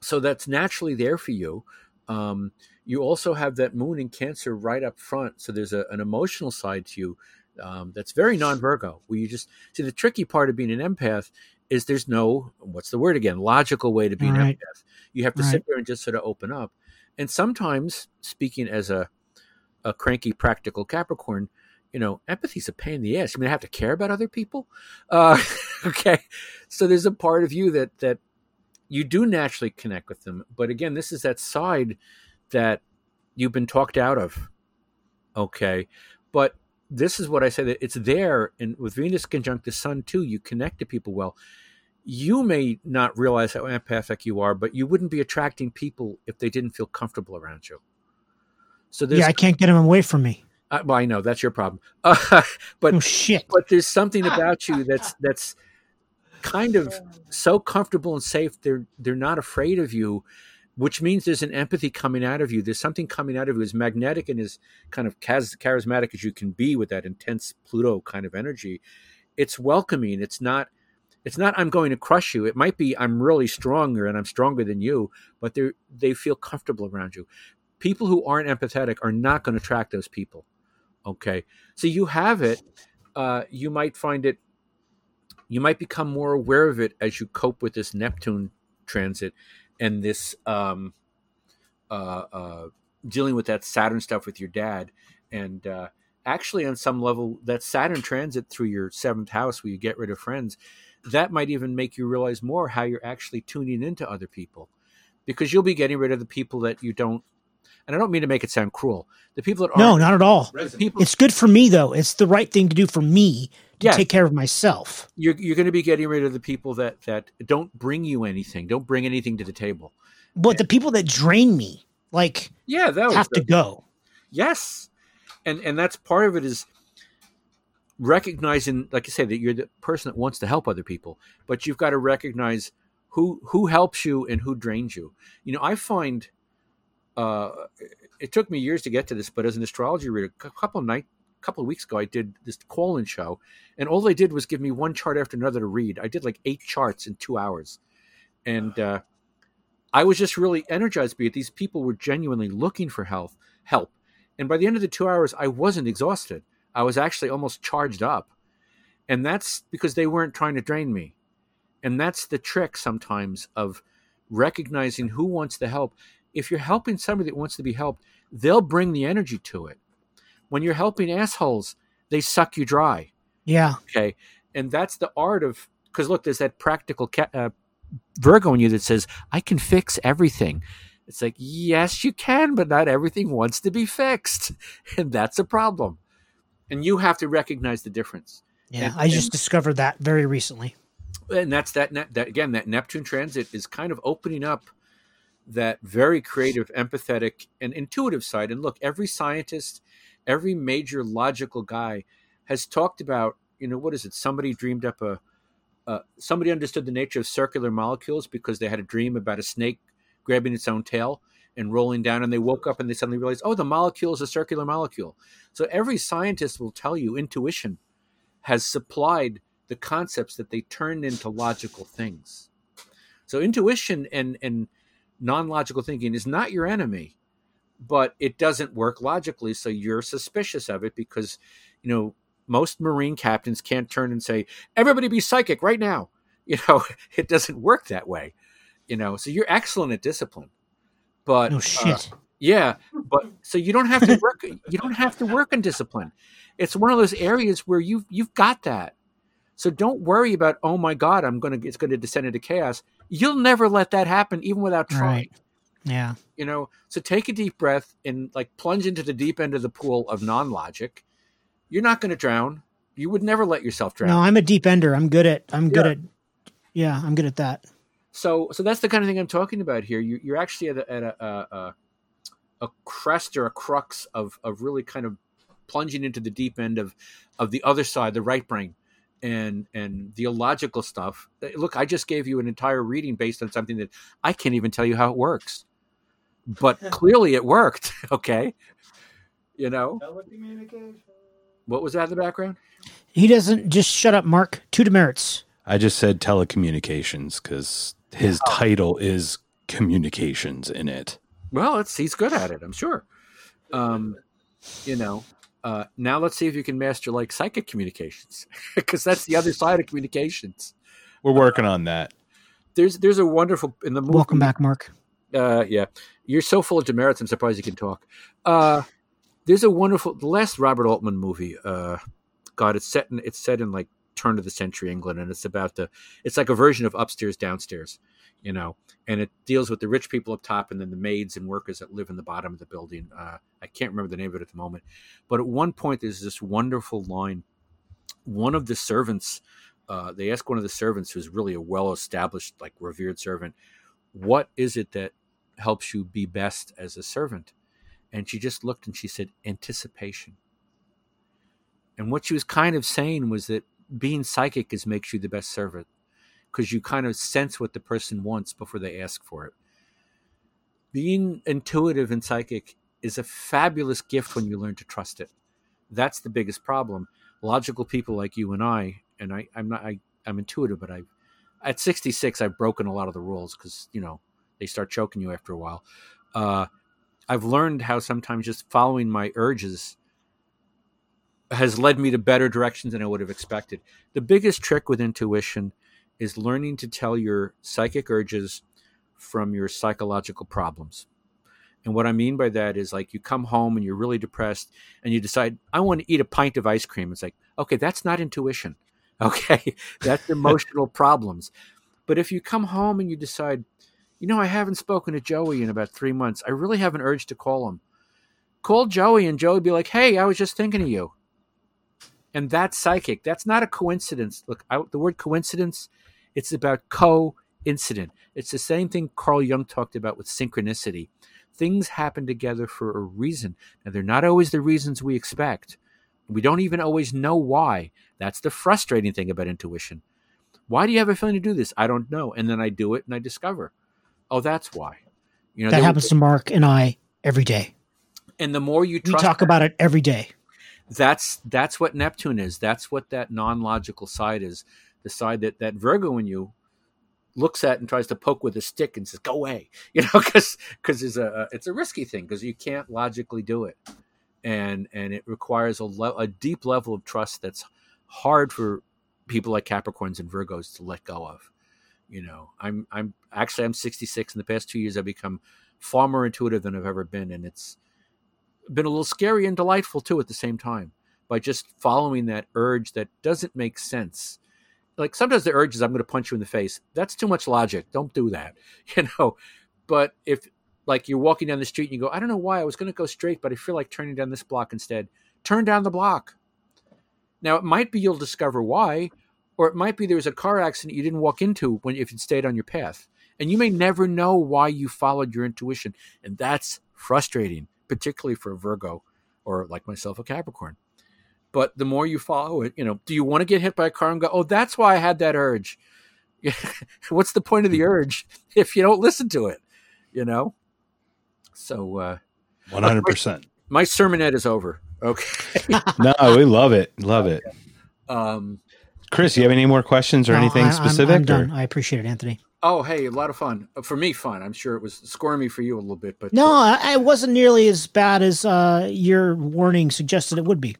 so that's naturally there for you. Um, you also have that moon in Cancer right up front. So there's a, an emotional side to you um, that's very non Virgo, where you just see the tricky part of being an empath is there's no, what's the word again, logical way to be an Right. empath. You have to Right. sit there and just sort of open up. And sometimes, speaking as a, a cranky, practical Capricorn, you know, empathy's a pain in the ass. You mean I have to care about other people? Uh, okay, so there's a part of you that that you do naturally connect with them, but again, this is that side that you've been talked out of. Okay, but this is what I say that it's there, and with Venus conjunct the Sun too, you connect to people well. You may not realize how empathic you are, but you wouldn't be attracting people if they didn't feel comfortable around you. So there's, yeah, I can't get them away from me. I, well, I know that's your problem, uh, but Oh shit. but there's something about you that's that's kind of so comfortable and safe. They're they're not afraid of you, which means there's an empathy coming out of you. There's something coming out of you as magnetic and as kind of charismatic as you can be with that intense Pluto kind of energy. It's welcoming. It's not. It's not. I'm going to crush you. It might be. I'm really stronger and I'm stronger than you. But they they feel comfortable around you. People who aren't empathetic are not going to attract those people. Okay, so you have it. Uh, you might find it you might become more aware of it as you cope with this Neptune transit and this um, uh, uh, dealing with that Saturn stuff with your dad. And uh, actually, on some level, that Saturn transit through your seventh house, where you get rid of friends, that might even make you realize more how you're actually tuning into other people, because you'll be getting rid of the people that you don't. And I don't mean to make it sound cruel. The people that No, not at all. People It's good for me though. It's the right thing to do for me to Yeah. take care of myself. you're you're going to be getting rid of the people that that don't bring you anything, don't bring anything to the table. But the people that drain me, like, Yeah, that have to go. yes, and and that's part of it is recognizing, like you say, that you're the person that wants to help other people, but you've got to recognize who who helps you and who drains you. You know, I find uh, it took me years to get to this, but as an astrology reader, a couple of night, couple of weeks ago, I did this call-in show, and all they did was give me one chart after another to read. I did like eight charts in two hours, and uh, I was just really energized by it. These people were genuinely looking for help, help, and by the end of the two hours, I wasn't exhausted. I was actually almost charged up, and that's because they weren't trying to drain me, and that's the trick sometimes of recognizing who wants the help. If you're helping somebody that wants to be helped, they'll bring the energy to it. When you're helping assholes, they suck you dry. Yeah. Okay, and that's the art of because look, there's that practical ca- uh, Virgo in you that says, "I can fix everything." It's like, yes, you can, but not everything wants to be fixed, and that's a problem. And you have to recognize the difference. Yeah. And- I just and- discovered that very recently. And that's that. That again, that Neptune transit is kind of opening up that very creative, empathetic, and intuitive side. And look, every scientist, every major logical guy has talked about, you know, what is it? Somebody dreamed up a, uh, somebody understood the nature of circular molecules because they had a dream about a snake grabbing its own tail and rolling down, and they woke up and they suddenly realized, oh, the molecule is a circular molecule. So every scientist will tell you intuition has supplied the concepts that they turned into logical things. So intuition and and non-logical thinking is not your enemy, but it doesn't work logically, so you're suspicious of it because you know most marine captains can't turn and say everybody be psychic right now. You know, it doesn't work that way. You know, so you're excellent at discipline. But No uh, shit. yeah, but so you don't have to work. you don't have to work on discipline. It's one of those areas where you've you've got that. So don't worry about oh my god, I'm gonna it's gonna descend into chaos. You'll never let that happen, even without trying. Right. Yeah. You know, so take a deep breath and like plunge into the deep end of the pool of non-logic. You're not going to drown. You would never let yourself drown. No, I'm a deep ender. I'm good at. I'm good Yeah. at. Yeah, I'm good at that. So, so that's the kind of thing I'm talking about here. You, you're actually at a, at a, a, a, crest or a crux of, of really kind of plunging into the deep end of, of the other side, the right brain, and and the illogical stuff. Look, I just gave you an entire reading based on something that I can't even tell you how it works, but clearly it worked. Okay, you know Telecommunication. what was that in the background? He doesn't just shut up, Mark. Two demerits. I just said telecommunications because his title is communications in it. Well, it's he's good at it, I'm sure. Um, you know, uh, now let's see if you can master like psychic communications, because that's the other side of communications. We're working on that. There's there's a wonderful in the movie. Welcome back, Mark. Uh, yeah, you're so full of demerits. I'm surprised you can talk. Uh, there's a wonderful the last Robert Altman movie. Uh, God, it's set in it's set in like turn of the century England, and it's about the it's like a version of upstairs downstairs, you know, and it deals with the rich people up top and then the maids and workers that live in the bottom of the building. Uh, I can't remember the name of it at the moment, but at one point there's this wonderful line. One of the servants, uh, they ask one of the servants who's really a well-established, like revered servant, what is it that helps you be best as a servant? And she just looked and she said, anticipation. And what she was kind of saying was that being psychic is makes you the best servant because you kind of sense what the person wants before they ask for it. Being intuitive and psychic is a fabulous gift when you learn to trust it. That's the biggest problem. Logical people like you and I, and I, I'm not, I, I'm intuitive, but I, at 66, I've broken a lot of the rules because you know they start choking you after a while. Uh, I've learned how sometimes just following my urges has led me to better directions than I would have expected. The biggest trick with intuition is learning to tell your psychic urges from your psychological problems. And what I mean by that is like you come home and you're really depressed and you decide, I want to eat a pint of ice cream. It's like, okay, that's not intuition. Okay. that's emotional problems. But if you come home and you decide, you know, I haven't spoken to Joey in about three months, I really have an urge to call him. Call Joey and Joey be like, hey, I was just thinking of you and that's psychic. That's not a coincidence. Look, I, the word coincidence, it's about co-incident. It's the same thing Carl Jung talked about with synchronicity. Things happen together for a reason. Now, they're not always the reasons we expect. We don't even always know why. That's the frustrating thing about intuition. Why do you have a feeling to do this? I don't know. And then I do it and I discover, oh, that's why. You know, That happens to Mark and I every day. and the more you We talk about it every day. that's that's what Neptune is. That's what that non-logical side is. The side that that Virgo in you looks at and tries to poke with a stick and says, "Go away," you know, because because it's a it's a risky thing because you can't logically do it, and and it requires a le- a deep level of trust that's hard for people like Capricorns and Virgos to let go of. You know, I'm I'm actually I'm 66. In the past two years, I've become far more intuitive than I've ever been, and it's been a little scary and delightful too at the same time by just following that urge that doesn't make sense. Like sometimes the urge is I'm going to punch you in the face. That's too much logic. Don't do that, you know. But if like you're walking down the street and you go, I don't know why I was going to go straight, but I feel like turning down this block instead. Turn down the block. Now it might be you'll discover why, or it might be there was a car accident you didn't walk into when if you stayed on your path, and you may never know why you followed your intuition, and that's frustrating, particularly for a Virgo or like myself, a Capricorn. But the more you follow it, you know, do you want to get hit by a car and go, oh, that's why I had that urge? What's the point of the urge if you don't listen to it? You know. So uh, One hundred percent. my sermonette is over. Okay. No, we love it. Love it. Um, Chris, you have any more questions or No, anything I- I'm- specific? I'm, done. I appreciate it, Anthony. oh, hey, a lot of fun Uh, for me. Fun. I'm sure it was squirmy for you a little bit, but No, I, I wasn't nearly as bad as uh, your warning suggested it would be.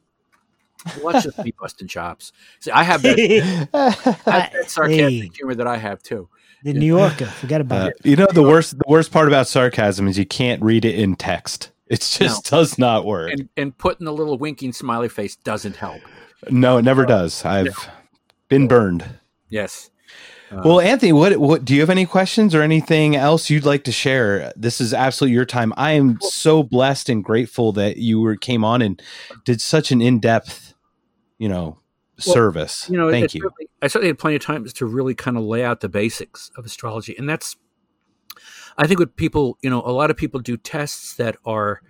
Watch just me busting chops. See, I have that, I have that sarcastic Hey, humor that I have too. the New Yorker, forget about Uh, it. you know the worst the worst part about sarcasm is you can't read it in text. It just does not work. And and putting the little winking smiley face doesn't help. no, it never does. I've been burned. Yes. Uh, Well, Anthony, what what do you have any questions or anything else you'd like to share? This is absolutely your time. I am so blessed and grateful that you were came on and did such an in depth, you know, Well, service. you know, Thank it's you. really- I certainly had plenty of times to really kind of lay out the basics of astrology, and that's, I think, what people, you know, a lot of people do tests that are.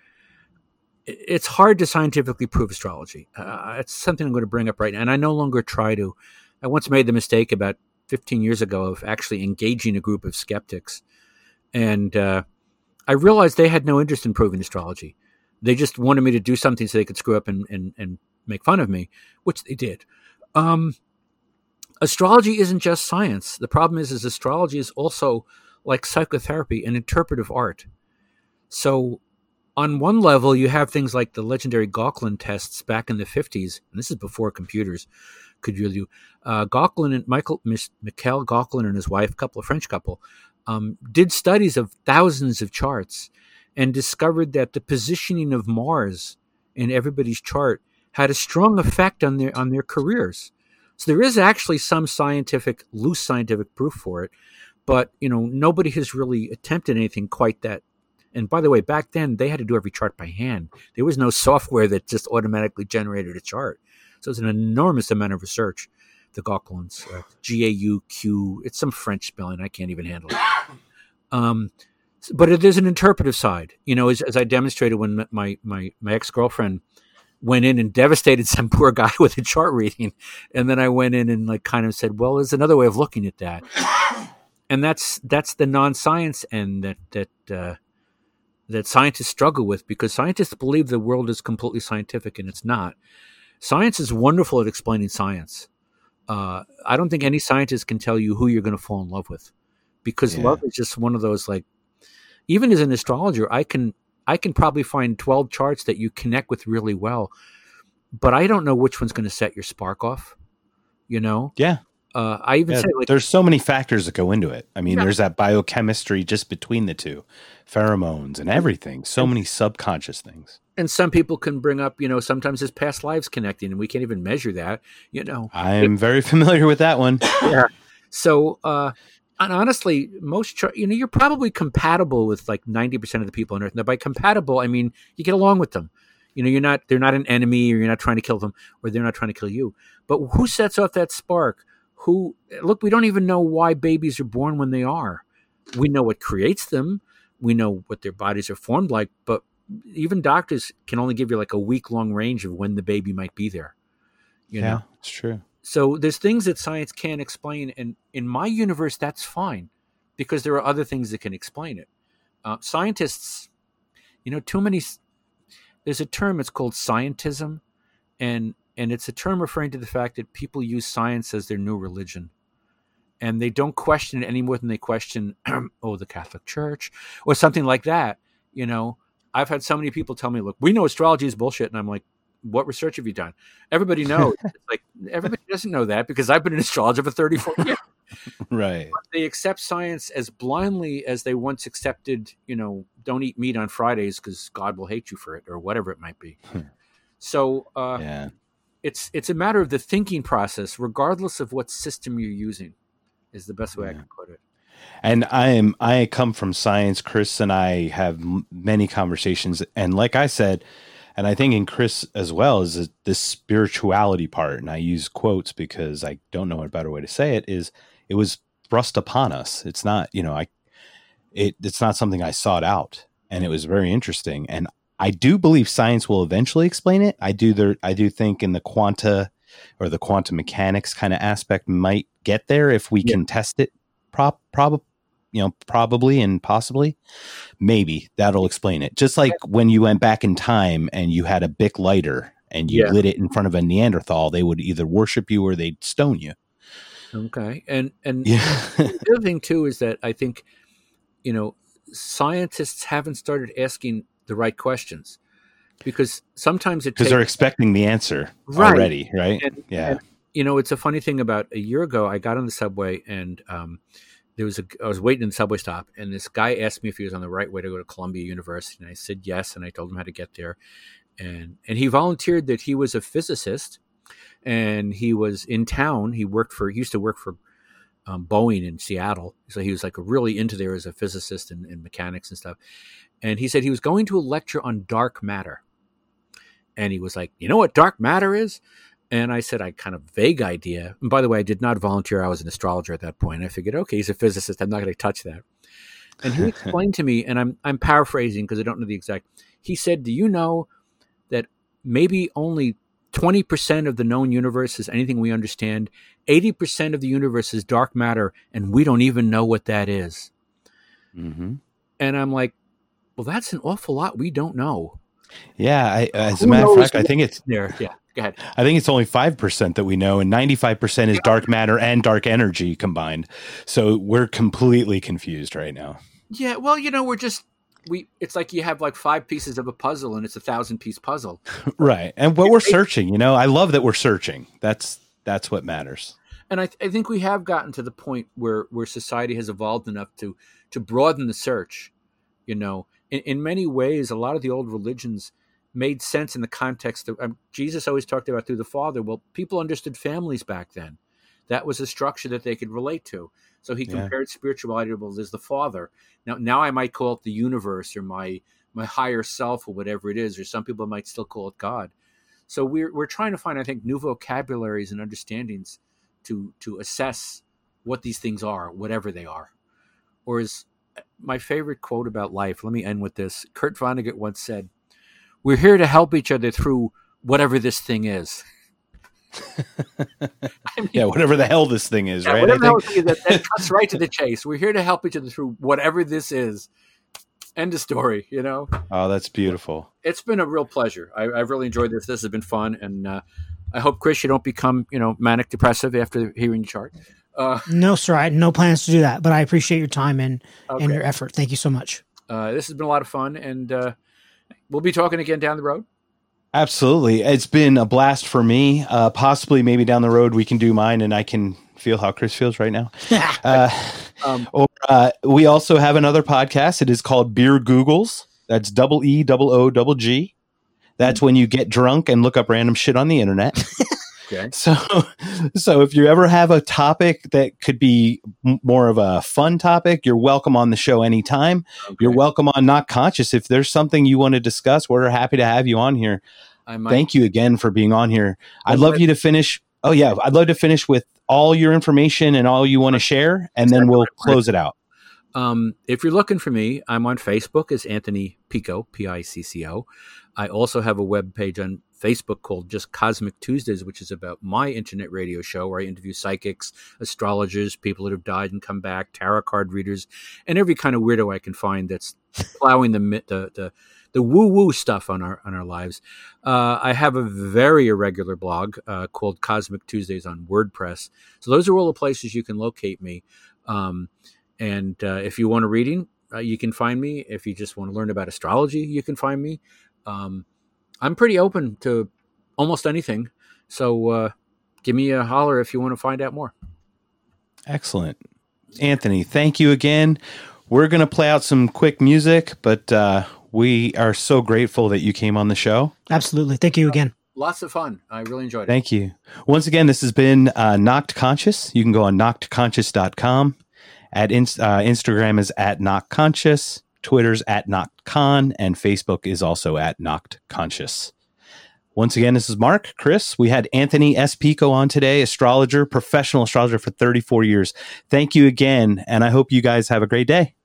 It's hard to scientifically prove astrology. Uh, it's something I'm going to bring up right now, and I no longer try to. I once made the mistake about 15 years ago of actually engaging a group of skeptics, and uh, I realized they had no interest in proving astrology. They just wanted me to do something so they could screw up and, and, and make fun of me, which they did. Um, astrology isn't just science. The problem is, is astrology is also like psychotherapy, an interpretive art. So, on one level, you have things like the legendary Gauquelin tests back in the fifties, and this is before computers could do. Uh, Gauquelin and Michael Mis- Mikhail Gauquelin and his wife, couple of French couple, um, did studies of thousands of charts and discovered that the positioning of Mars in everybody's chart had a strong effect on their on their careers. So there is actually some scientific, loose scientific proof for it, but you know nobody has really attempted anything quite that. And by the way, back then they had to do every chart by hand. There was no software that just automatically generated a chart. So it's an enormous amount of research. The Gauquelins, uh, G A U Q. It's some French spelling. I can't even handle it. Um, but there's an interpretive side. You know, as, as I demonstrated when my my my ex girlfriend went in and devastated some poor guy with a chart reading, and then I went in and like kind of said, well, there's another way of looking at that, and that's that's the non-science end that that uh, that scientists struggle with because scientists believe the world is completely scientific and it's not. Science is wonderful at explaining science. Uh, I don't think any scientist can tell you who you're going to fall in love with because Yeah. love is just one of those like even as an astrologer i can i can probably find 12 charts that you connect with really well but i don't know which one's going to set your spark off you know Yeah. Uh, i even Yeah, say like there's so many factors that go into it. I mean, Yeah. there's that biochemistry just between the two, pheromones and everything. So many subconscious things. and some people can bring up you know sometimes his past lives connecting and we can't even measure that you know I am very familiar with that one. Yeah. So uh and honestly most char- you know you're probably compatible with like 90% of the people on earth now by compatible i mean you get along with them you know you're not they're not an enemy or you're not trying to kill them or they're not trying to kill you but who sets off that spark who look we don't even know why babies are born when they are. We know what creates them. We know what their bodies are formed like but even doctors can only give you like a week long range of when the baby might be there you know? yeah, it's true. so there's things that science can't explain and in my universe that's fine because there are other things that can explain it. Uh, scientists you know too many there's a term it's called scientism and and it's a term referring to the fact that people use science as their new religion and they don't question it any more than they question oh the catholic church or something like that you know i've had so many people tell me look we know astrology is bullshit and i'm like what research have you done everybody knows it's like everybody doesn't know that because i've been an astrologer for 34 years Right. they accept science as blindly as they once accepted, you know, don't eat meat on Fridays because God will hate you for it or whatever it might be. Hmm. so uh, Yeah. It's it's a matter of the thinking process, regardless of what system you're using, is the best way I can put it. And I am I come from science. Chris and I have m- many conversations, and like I said, and I think in Chris as well is this spirituality part. And I use quotes because I don't know a better way to say it. Is it was thrust upon us. It's not you know I it it's not something I sought out, and it was very interesting. And I do believe science will eventually explain it. I do there. I do think in the quanta or the quantum mechanics kind of aspect might get there if we Yeah. can test it prop prob you know probably and possibly maybe that'll explain it just like when you went back in time and you had a bic lighter and you Yeah. lit it in front of a neanderthal they would either worship you or they'd stone you Okay, and and yeah the other thing too is that I think, you know, scientists haven't started asking the right questions because sometimes it because they're expecting the answer Right. already right And- yeah and, you know, it's a funny thing about a year ago, I got on the subway and um, there was a, I was waiting in the subway stop and this guy asked me if he was on the right way to go to Columbia University. And I said yes. And I told him how to get there. And, and he volunteered that he was a physicist and he was in town. He worked for, he used to work for um, Boeing in Seattle. So he was like really into there as a physicist and, and mechanics and stuff. And he said he was going to a lecture on dark matter. And he was like, you know what dark matter is? And I said, I kind of vague idea. And by the way, I did not volunteer. I was an astrologer at that point. I figured, okay, he's a physicist. I'm not going to touch that. And he explained to me, and I'm I'm paraphrasing because I don't know the exact. He said, "Do you know that maybe only 20% of the known universe is anything we understand. 80% of the universe is dark matter, and we don't even know what that is. Mm-hmm. And I'm like, well, that's an awful lot we don't know. Yeah, I, uh, as Who a matter of fact, I think it's There, yeah, go ahead. I think it's only five percent that we know, and ninety five percent is dark matter and dark energy combined. So we're completely confused right now. Yeah, well, you know, we're just we. It's like you have like five pieces of a puzzle, and it's a thousand piece puzzle. Right, and what we're searching, you know, I love that we're searching. That's that's what matters. and I, I think we have gotten to the point where where society has evolved enough to to broaden the search you know in, in many ways a lot of the old religions made sense in the context of um, jesus always talked about through the father well people understood families back then that was a structure that they could relate to so he Yeah. compared spirituality to well, there's the father now now i might call it the universe or my my higher self or whatever it is or some people might still call it god so we're we're trying to find i think new vocabularies and understandings to to assess what these things are, whatever they are. Or is my favorite quote about life. Let me end with this. Kurt Vonnegut once said, "We're here to help each other through whatever this thing is." I mean, Yeah, whatever the hell this thing is, yeah, right? Whatever the hell think- it is, that, that cuts right to the chase. We're here to help each other through whatever this is. End of story. You know, oh, that's beautiful. it's been a real pleasure. I, I've really enjoyed this. This has been fun, and uh, I hope Chris, you don't become you know manic depressive after hearing your chart. Uh, No, sir. I had no plans to do that, but I appreciate your time and, okay. and your effort. Thank you so much. uh, this has been a lot of fun, and uh, we'll be talking again down the road. Absolutely, it's been a blast for me. Uh, possibly, maybe down the road we can do mine, and I can feel how Chris feels right now. Uh, Um, or uh, we also have another podcast. It is called Beer Googles. That's double E double O double G. That's when you get drunk and look up random shit on the internet. okay. So, so if you ever have a topic that could be more of a fun topic, you're welcome on the show anytime. You're welcome on Knocked Conscious. If there's something you want to discuss, we're happy to have you on here. I might, Thank you again for being on here. I'd love you to finish. Oh yeah, I'd love to finish with all your information and all you want to share, and then we'll close it out. Um, if you're looking for me, I'm on Facebook as Anthony Picco, P I C C O. I also have a web page on Facebook called just Cosmic Tuesdays, which is about my internet radio show where I interview psychics, astrologers, people that have died and come back, tarot card readers, and every kind of weirdo I can find that's plowing the the the, the woo woo stuff on our on our lives. Uh, I have a very irregular blog uh, called Cosmic Tuesdays on WordPress. So those are all the places you can locate me. Um, and uh, if you want a reading, uh, you can find me. If you just want to learn about astrology, you can find me. Um, I'm pretty open to almost anything. So uh, give me a holler if you want to find out more. Excellent, Anthony. Thank you again. We're gonna play out some quick music, but uh, we are so grateful that you came on the show. Absolutely. Thank you again. Lots of fun. I really enjoyed it. Thank you. Once again, this has been uh, Knocked Conscious. You can go on knockedconscious.com. At inst- uh, Instagram is at Knocked Conscious. Twitter's at Knocked Con. And Facebook is also at Knocked Conscious. Once again, this is Mark, Chris. We had Anthony S. Picco on today, astrologer, professional astrologer for 34 years. Thank you again. And I hope you guys have a great day.